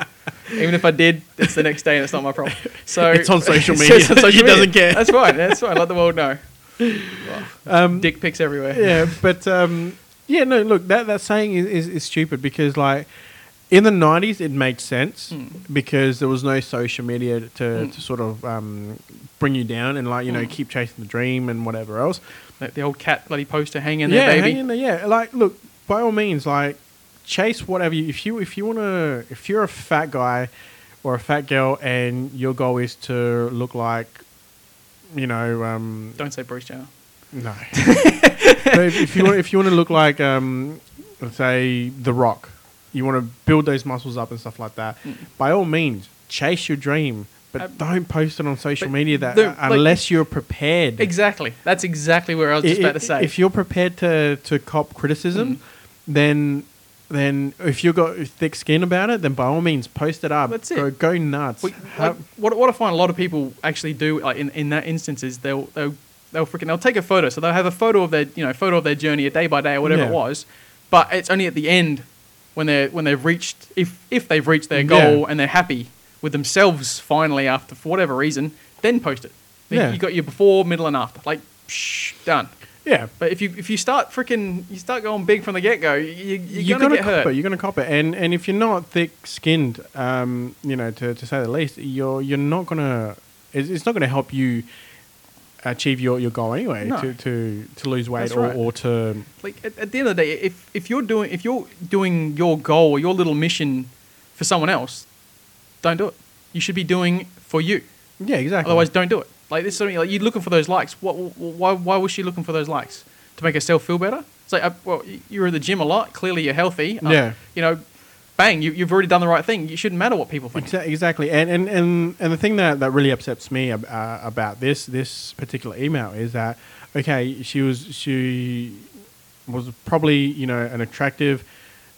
Even if I did, it's the next day and it's not my problem. So It's on social media. on social He media. doesn't care. That's fine. That's fine. Let the world know. Um, Dick pics everywhere. yeah, but um, yeah, no, look, that that saying is, is, is stupid because like in the '90s it made sense Hmm. because there was no social media to, to sort of um, bring you down and like you Hmm. know keep chasing the dream and whatever else. Like the old cat bloody poster hanging yeah, there, baby. hang in there. Yeah, like look, by all means, like chase whatever you. If you if you want to, if you're a fat guy or a fat girl and your goal is to look like, you know, um, Don't say Bruce Jenner. no. but if, if you want, if you want to look like, um, let's say, The Rock, you want to build those muscles up and stuff like that. By all means, chase your dream, but Uh, don't post it on social media that the- like- unless you're prepared. Exactly. That's exactly where I was just I- about to say. If you're prepared to to cop criticism, then then if you've got thick skin about it, then by all means post it up. That's it. Go, go nuts. We- like, what, what I find a lot of people actually do like in, in that instance is they'll they'll they'll freaking they'll take a photo so they'll have a photo of their you know photo of their journey a day by day or whatever Yeah. it was but it's only at the end when they're when they've reached if if they've reached their Yeah. goal and they're happy with themselves finally after for whatever reason then post it Then Yeah. you got your before middle and after like psh, done yeah. but if you if you start freaking you start going big from the get go you, you, you're, You're gonna, gonna, get cop hurt it. You're gonna cop it, and and if you're not thick skinned, um, you know, to, to say the least, you're you're not gonna. It's, it's not gonna help you achieve your, your goal anyway. No. To, to to lose weight or, right. or to like at, at the end of the day, if if you're doing if you're doing your goal or your little mission for someone else, don't do it. You should be doing for you. yeah, exactly. Otherwise, don't do it. Like this, is something like you're looking for those likes. What? Why? Why was she looking for those likes? To make herself feel better? It's like, uh, well, you're in the gym a lot. Clearly, you're healthy. Uh, Yeah. You know, bang, you, you've already done the right thing. It shouldn't matter what people think. Exactly, and and, and and the thing that, that really upsets me ab- uh, about this this particular email is that okay, she was she was probably you know an attractive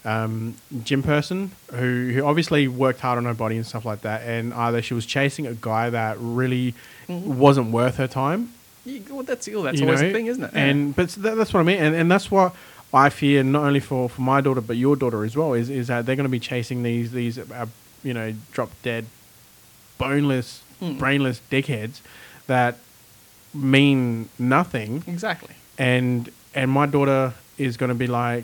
um, gym person who who obviously worked hard on her body and stuff like that, and either she was chasing a guy that really wasn't worth her time. You- well, that's well, that's you always know? the thing, isn't it? And but that, that's what I mean, and, and that's what I fear not only for, for my daughter but your daughter as well is is that they're going to be chasing these these uh, you know drop dead, boneless, Hmm. brainless dickheads that mean nothing, exactly. and and my daughter is going to be like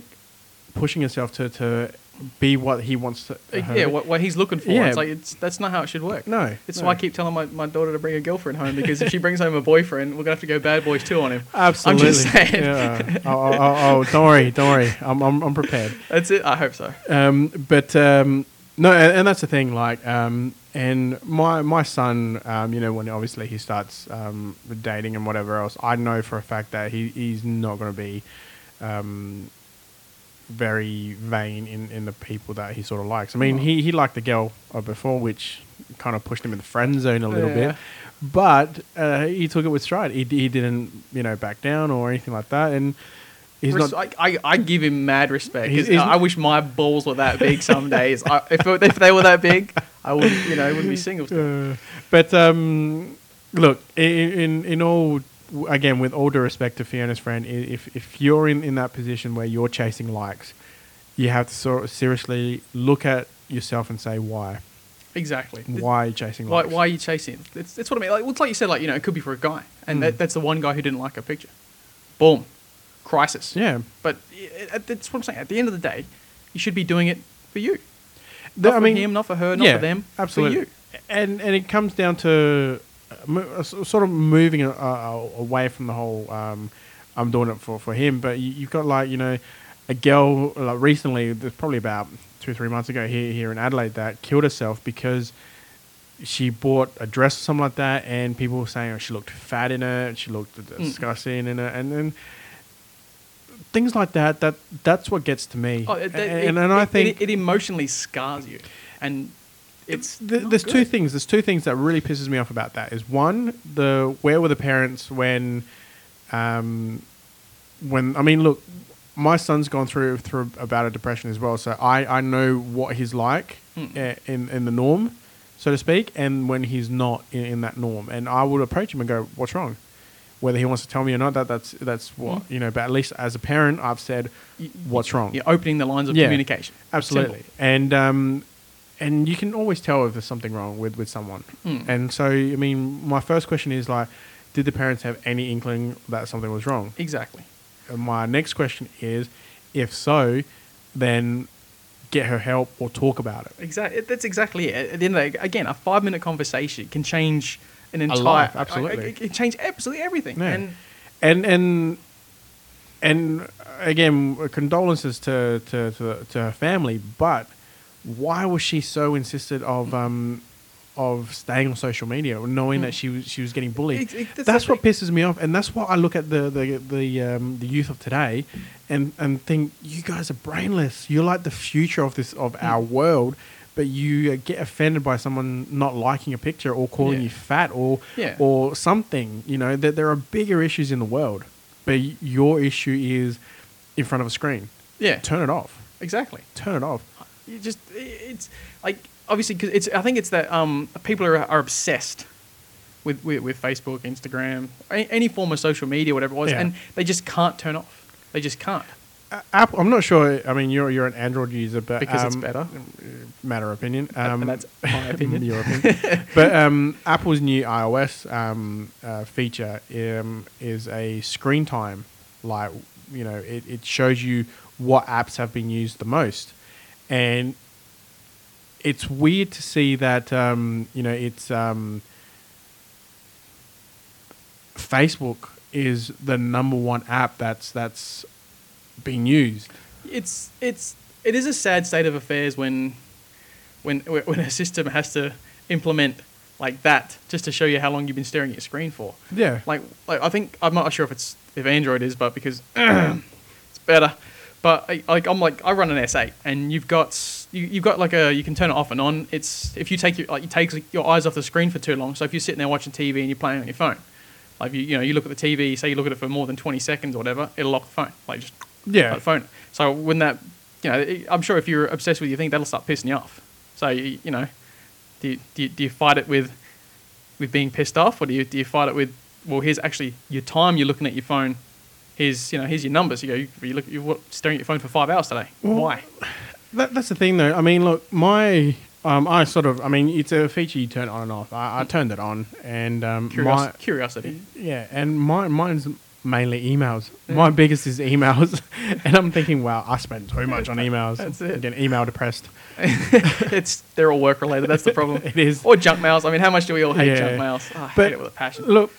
pushing herself to to be what he wants to. Uh, yeah, what, what he's looking for. Yeah. It's like it's that's not how it should work. No, It's no. why I keep telling my, my daughter to bring a girlfriend home because if she brings home a boyfriend, we're gonna have to go bad boys two on him. Absolutely. I'm just saying. Yeah. oh, oh, oh, oh, don't worry, don't worry. I'm, I'm, I'm prepared. That's it. I hope so. Um, but um, no, and, and that's the thing. Like, um, and my my son, um, you know, when obviously he starts um, dating and whatever else, I know for a fact that he, he's not going to be um, very vain in, in the people that he sort of likes. I mean, he, he liked the girl before, which kind of pushed him in the friend zone a little Yeah. bit. But uh, he took it with stride. He, he didn't, you know, back down or anything like that. And he's Res- not. I, I, I give him mad respect. He's- he's- I I wish my balls were that big some days. I, if, if they were that big, I would you know wouldn't be single. Uh, but um, look, in, in in all again, with all due respect to Fiona's friend, if if you're in, in that position where you're chasing likes, you have to sort of seriously look at yourself and say why. Exactly. Why are you chasing Why, likes? why are you chasing? It's, it's what I mean. Like, it's like you said, like you know, it could be for a guy, and mm. that, that's the one guy who didn't like a picture. Boom, crisis. Yeah. But i- i- that's what I'm saying. At the end of the day, you should be doing it for you. Not for him, not for her, not for them, Absolutely. for you. And and it comes down to sort of moving uh, uh, away from the whole. Um, I'm doing it for, for him, but you, you've got like you know, a girl like recently. There's probably about two three months ago here here in Adelaide that killed herself because she bought a dress or something like that, and people were saying oh, she looked fat in it, she looked disgusting in it, and then things like that. That that's what gets to me. Oh, it, and, it- and, and I think it, it emotionally scars you, and it's there's two things. There's two things that really pisses me off about that. Is one the where were the parents when, um, when I mean, look, my son's gone through through about a depression as well, so I I know what he's like uh, in in the norm, so to speak, and when he's not in, in that norm, and I would approach him and go, "What's wrong?" Whether he wants to tell me or not, that that's that's what Hmm. you know. But at least as a parent, I've said, "What's wrong?" You're opening the lines of Yeah, communication. Absolutely. Simple. And um, and you can always tell if there's something wrong with, with someone. Mm. And so, I mean, my first question is like, did the parents have any inkling that something was wrong? Exactly. And my next question is, if so, then get her help or talk about it. Exactly. That's exactly it. At the end of the day, again, a five minute conversation can change an entire life, absolutely. It can change absolutely everything. Yeah. And And and and again, condolences to to, to to her family, but why was she so insisted of um of staying on social media, knowing that she was she was getting bullied? Ex- ex- that's that's what pisses me off, and that's why I look at the the the um, the youth of today, and and think you guys are brainless. You're like the future of this of our world. But you uh, get offended by someone not liking a picture or calling Yeah. you fat or Yeah. or something. You know that there are bigger issues in the world, but your issue is in front of a screen. yeah, Turn it off. exactly. Turn it off. You just it's like obviously because it's I think it's that um people are are obsessed. With, with, with Facebook, Instagram, any, form of social media, whatever it was, Yeah. and they just can't turn off. They just can't. A- Apple. I'm not sure. I mean, you're you're an Android user, but Because it's um, better. Matter of opinion. Um, and that's my opinion. your opinion. but um, Apple's new iOS um, uh, feature um, is a screen time. Like you know, it, it shows you what apps have been used the most, and it's weird to see that um, you know it's um, Facebook is the number one app that's that's being used. it's it's it is a sad state of affairs when when when a system has to implement like that just to show you how long you've been staring at your screen for. Yeah. Like like I think I'm not sure if it's if Android is, but because it's better. But I, like I'm like I run an S8 and you've got you, you've got like a you can turn it off and on. It's if you take your like you take your eyes off the screen for too long. So if you're sitting there watching TV and you're playing on your phone, Like you you know you look at the TV, say you look at it for more than twenty seconds or whatever, it'll lock the phone. Like just Yeah. the phone. So when that, you know, I'm sure if you're obsessed with your thing, that'll start pissing you off. So you, you know, do you, do you, do you fight it with with being pissed off, or do you do you fight it with well, here's actually your time you're looking at your phone. Here's you know here's your numbers. You go you, you look you're staring at your phone for five hours today. Why? That, that's the thing, though. I mean, look, my um, I sort of, I mean, it's a feature you turn on and off. I, I turned it on, and um, Curios- my curiosity. yeah, and my mine's mainly emails. My biggest is emails, and I'm thinking, wow, I spend too much on emails. That's it. Getting email depressed. it's they're all work related. That's the problem. It is. Or junk mails. I mean, how much do we all hate Yeah. junk mails? Oh, I But hate it with a passion. Look,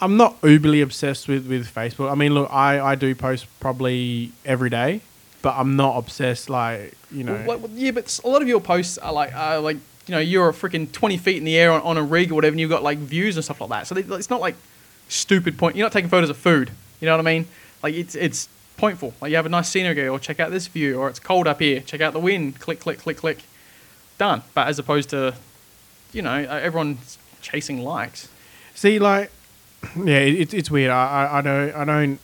I'm not uberly obsessed with, with Facebook. I mean, look, I, I do post probably every day, but I'm not obsessed like you know. Well, like, yeah, but a lot of your posts are like, uh, like you know, you're a freaking twenty feet in the air on, on a rig or whatever, and you've got like views and stuff like that. So they, it's not like stupid point. You're not taking photos of food. You know what I mean? Like it's it's pointful. Like you have a nice scenery, or check out this view, or it's cold up here. Check out the wind. Click, click, click, click. Done. But as opposed to, you know, uh, everyone's chasing likes. See, like, yeah, it, it's it's weird. I, I don't I don't.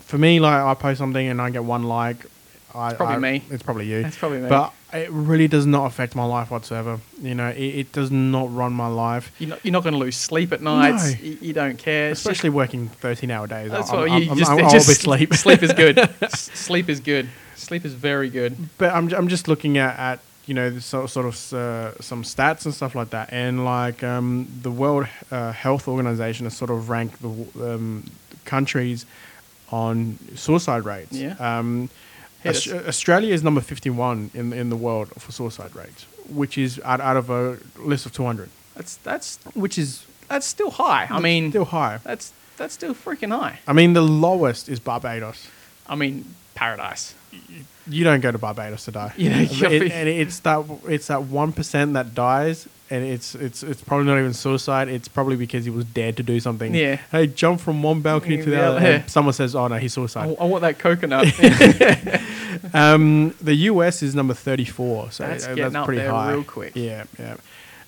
For me, like, I post something and I get one like. I, it's probably I- me. It's probably you. It's probably me. But it really does not affect my life whatsoever. You know, it, it does not run my life. You're not, you're not going to lose sleep at nights. No. You, you don't care. Especially working 13 hour days. That's I'm, what I'm, you I'm, just, I'm, I'll just be sleep. Sleep is good. Sleep is good. Sleep is very good. but I'm, I'm just looking at, at you know the sort, sort of uh, some stats and stuff like that and like um, the world uh, health organization has sort of ranked the um, countries on suicide rates Yeah. um, australia is number 51 in, in the world for suicide rates which is out, out of a list of 200 That's that's which is that's still high. I mean, still high that's that's still freaking high. i mean the lowest is barbados I mean, paradise. You don't go to Barbados to die. You know, It- and it's that it's that one percent that dies, and it's it's it's probably not even suicide. It's probably because he was dared to do something. Yeah. Hey, jump from one balcony to the other. yeah. someone says, "Oh no, he's I, suicide." I want that coconut. Um, the US is number thirty-four, so That's that's up pretty there high. real quick. Yeah, yeah.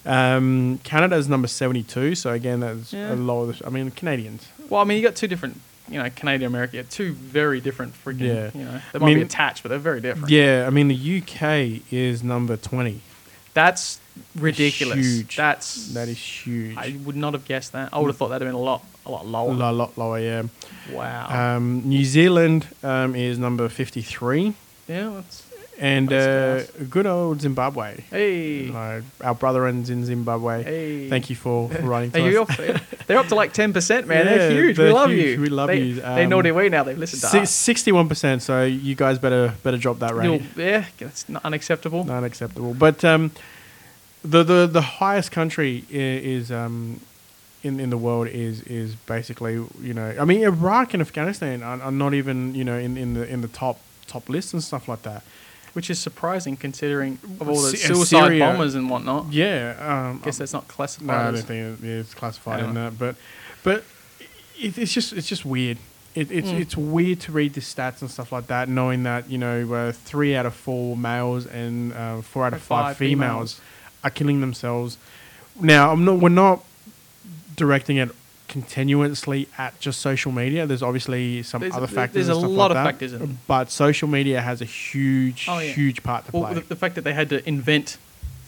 Um, Canada is number seventy-two, so again, that's Yeah. a lower. I mean, Canadians. well, I mean, you got two different, you know, Canada, America. Got two very different freaking. Yeah. You know, they I might be attached, but they're very different. Yeah, I mean, the UK is number twenty. That's ridiculous. Huge. That's That is huge. I would not have guessed that. I would have thought that'd have been a lot, a lot a lower. lot, lot lower. Yeah. Wow. Um, New Zealand um, is number 53. yeah. That's, And uh, good old Zimbabwe. hey. Uh, our brotherins in Zimbabwe. Hey. Thank you for, for writing to us. up, they're up to like ten percent, man. they're huge. we they're love huge. you. We love they, you. they know Um, their way now. They've listened to us. 61%, so you guys better better drop that rate. You'll- yeah, that's not unacceptable. Not acceptable. But um, the, the the highest country is um, in in the world is is basically you know I mean Iraq and Afghanistan are, are not even you know in, in the in the top top lists and stuff like that. Which is surprising considering of all the suicide Syria- bombers and whatnot. Yeah, um, Guess that's not classified. No. I don't think it's classified in that. But but it, it's just it's just weird. It, it's Mm. it's weird to read the stats and stuff like that, knowing that you know uh, three out of four males and uh, four out of five, Five females, females. are killing themselves. Now I'm not. We're not directing it continuously at just social media. There's obviously some There's- other factors. there's a lot like of that, factors in. But social media has a huge, Oh, yeah. huge part to Well, play. the, the fact that they had to invent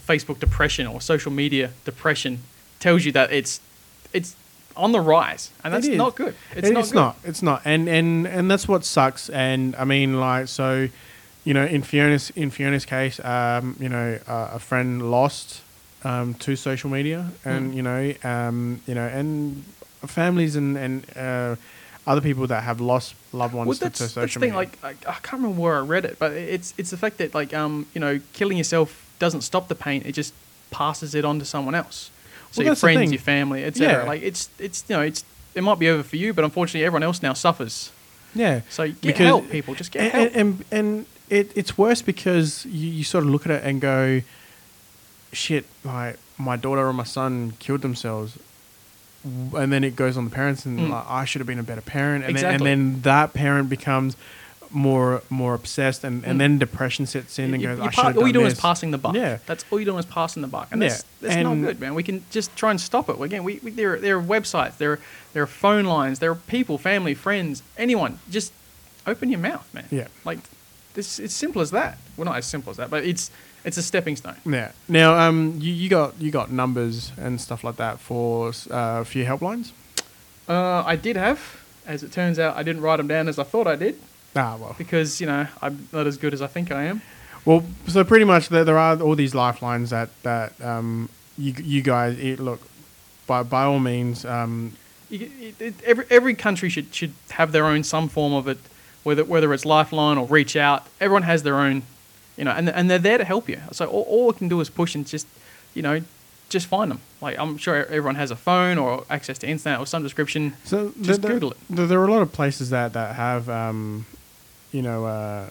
Facebook depression or social media depression tells you that it's it's on the rise, and that's not good. It's It- not. it's good. not. It's not. And and and that's what sucks. And I mean, like, so, you know, in Fiona's in Fiona's case, um, you know, uh, a friend lost um, to social media, and Mm. you know, um, you know, and families and and uh, other people that have lost loved ones Well, to, that's, to that's the thing. Like, I, I can't remember where I read it, but it's it's the fact that like um you know killing yourself doesn't stop the pain; it just passes it on to someone else. So Well, your friends, your family, etc. Yeah. Like it's it's you know it's it might be over for you, but unfortunately everyone else now suffers. yeah. So get Because- help, people. Just get and, help. and, and, and it, it's worse because you, you sort of look at it and go, shit, like my daughter or my son killed themselves. And then it goes on the parents, and Mm. like, I should have been a better parent. And, Exactly. then, and then that parent becomes more more obsessed, and, and then depression sets in and You- goes. you I pa- should have all doing this." is passing the buck. Yeah. That's all you're doing is passing the buck. And Yeah, that's, that's not good, man. We can just try and stop it. Again, we, we, there, are, there are websites, there are, there are phone lines, there are people, family, friends, anyone. Just open your mouth, man. Yeah. Like, this, it's simple as that. Well, not as simple as that, but it's it's a stepping stone. Yeah. Now, um, you, you got you got numbers and stuff like that for uh, a few helplines. Uh, I did have, as it turns out, I didn't write them down as I thought I did Ah, well. because, you know, I'm not as good as I think I am. Well, so pretty much there, there are all these lifelines that that um, you you guys it, look by by all means. Um, you, it, it, every every country should should have their own some form of it, whether whether it's Lifeline or Reach Out. Everyone has their own, you know, and and they're there to help you. So all, all we can do is push and just, you know, just find them. Like I'm sure everyone has a phone or access to internet or some description. so Just there, Google it. There, there are a lot of places that that have um, you know. Uh,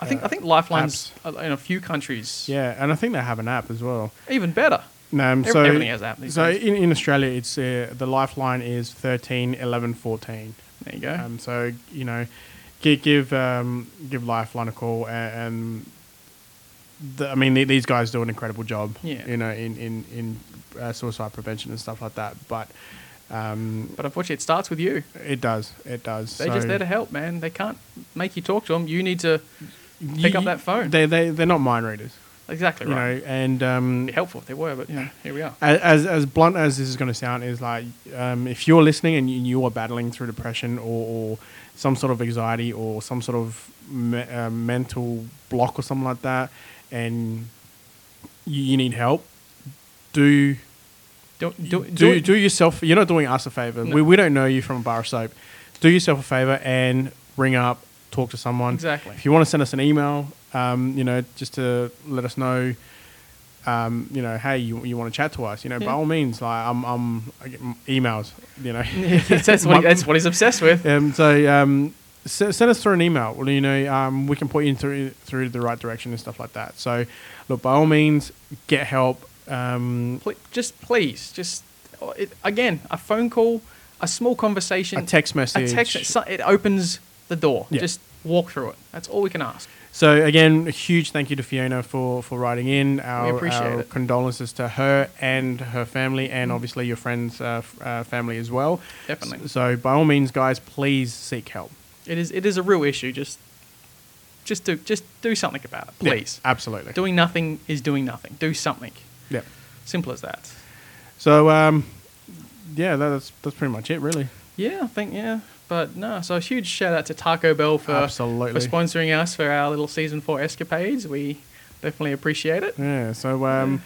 I think Uh, I think Lifeline's uh, in a few countries. yeah, and I think they have an app as well. Even better. Um, Ev- so everything has app So in, in Australia, it's uh, the lifeline is 13 11 14. There you go. Um, so you know, give give um, give Lifeline a call, and, and the, I mean the- these guys do an incredible job. Yeah. You know, in in in uh, suicide prevention and stuff like that. But um, but unfortunately, it starts with you. it does, it does. They're so just there to help, man. They can't make you talk to them. You need to you- pick up that phone. They they they're not mind readers. exactly right. You know, and um, Be helpful if they were, but you know, here we are. as as blunt as this is going to sound is like um, if you're listening and you, you are battling through depression or, or some sort of anxiety or some sort of me, uh, mental block or something like that and you, you need help do Don't do, do, do, yourself you're not doing us a favor No. we, we don't know you from a bar of soap do yourself a favor and ring up talk to someone Exactly. if you want to send us an email um, you know just to let us know um, you know, hey, you, you want to chat to us? You know, by all means, like I'm, I'm I get emails. You know, that's, what that's what he's obsessed with. um, so um, send us through an email. Well, you know, um, we can point you through through the right direction and stuff like that. So, look, by all means, get help. Um, just please, just oh, it, again, a phone call, a small conversation, A text message. a text. It opens the door. Yeah. Just walk through it. That's all we can ask. so again, a huge thank you to Fiona for for writing in. Our, appreciate our it. condolences to her and her family, and obviously your friends' uh, f- uh, family as well. Definitely. S- So, by all means, guys, please seek help. It is. It is a real issue. Just, just do, just do something about it, Yeah, please. absolutely. Doing nothing is doing nothing. Do something. Yeah. Simple as that. So, um, yeah, that's that's pretty much it, really. Yeah, I think yeah. But no, so a huge shout out to Taco Bell for Absolutely. for sponsoring us for our little season four escapades. We definitely appreciate it. Yeah. So, um,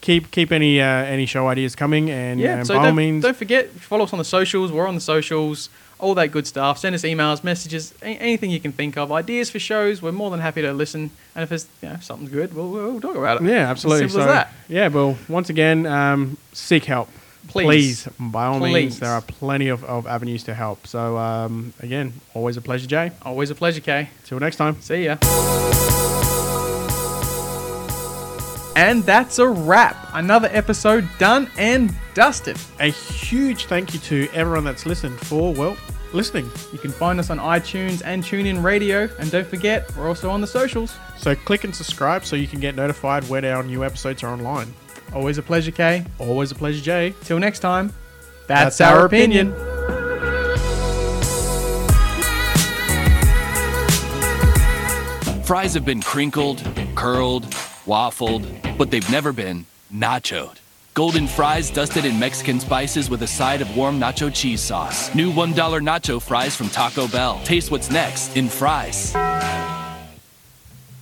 keep keep any uh, any show ideas coming, and Yeah, um, so by don't, means, don't forget follow us on the socials. We're on the socials, all that good stuff. Send us emails, messages, anything you can think of, ideas for shows. We're more than happy to listen. And if there's you know, something good, we'll, we'll talk about it. yeah, absolutely. As simple so, as that. Yeah. Well, once again, um, seek help. Please. by all Please. means, there are plenty of, of avenues to help. So, um, again, always a pleasure, Jay. Always a pleasure, Kay. Till next time. See ya. And that's a wrap. Another episode done and dusted. A huge thank you to everyone that's listened for well listening. You can find us on iTunes and TuneIn Radio. And don't forget, we're also on the socials. So click and subscribe so you can get notified when our new episodes are online. Always a pleasure, Kay. Always a pleasure, Jay. Till next time, that's, That's our, our opinion. Fries have been crinkled, curled, waffled, but they've never been nachoed. Golden fries dusted in Mexican spices with a side of warm nacho cheese sauce. New $1 nacho fries from Taco Bell. Taste what's next in fries.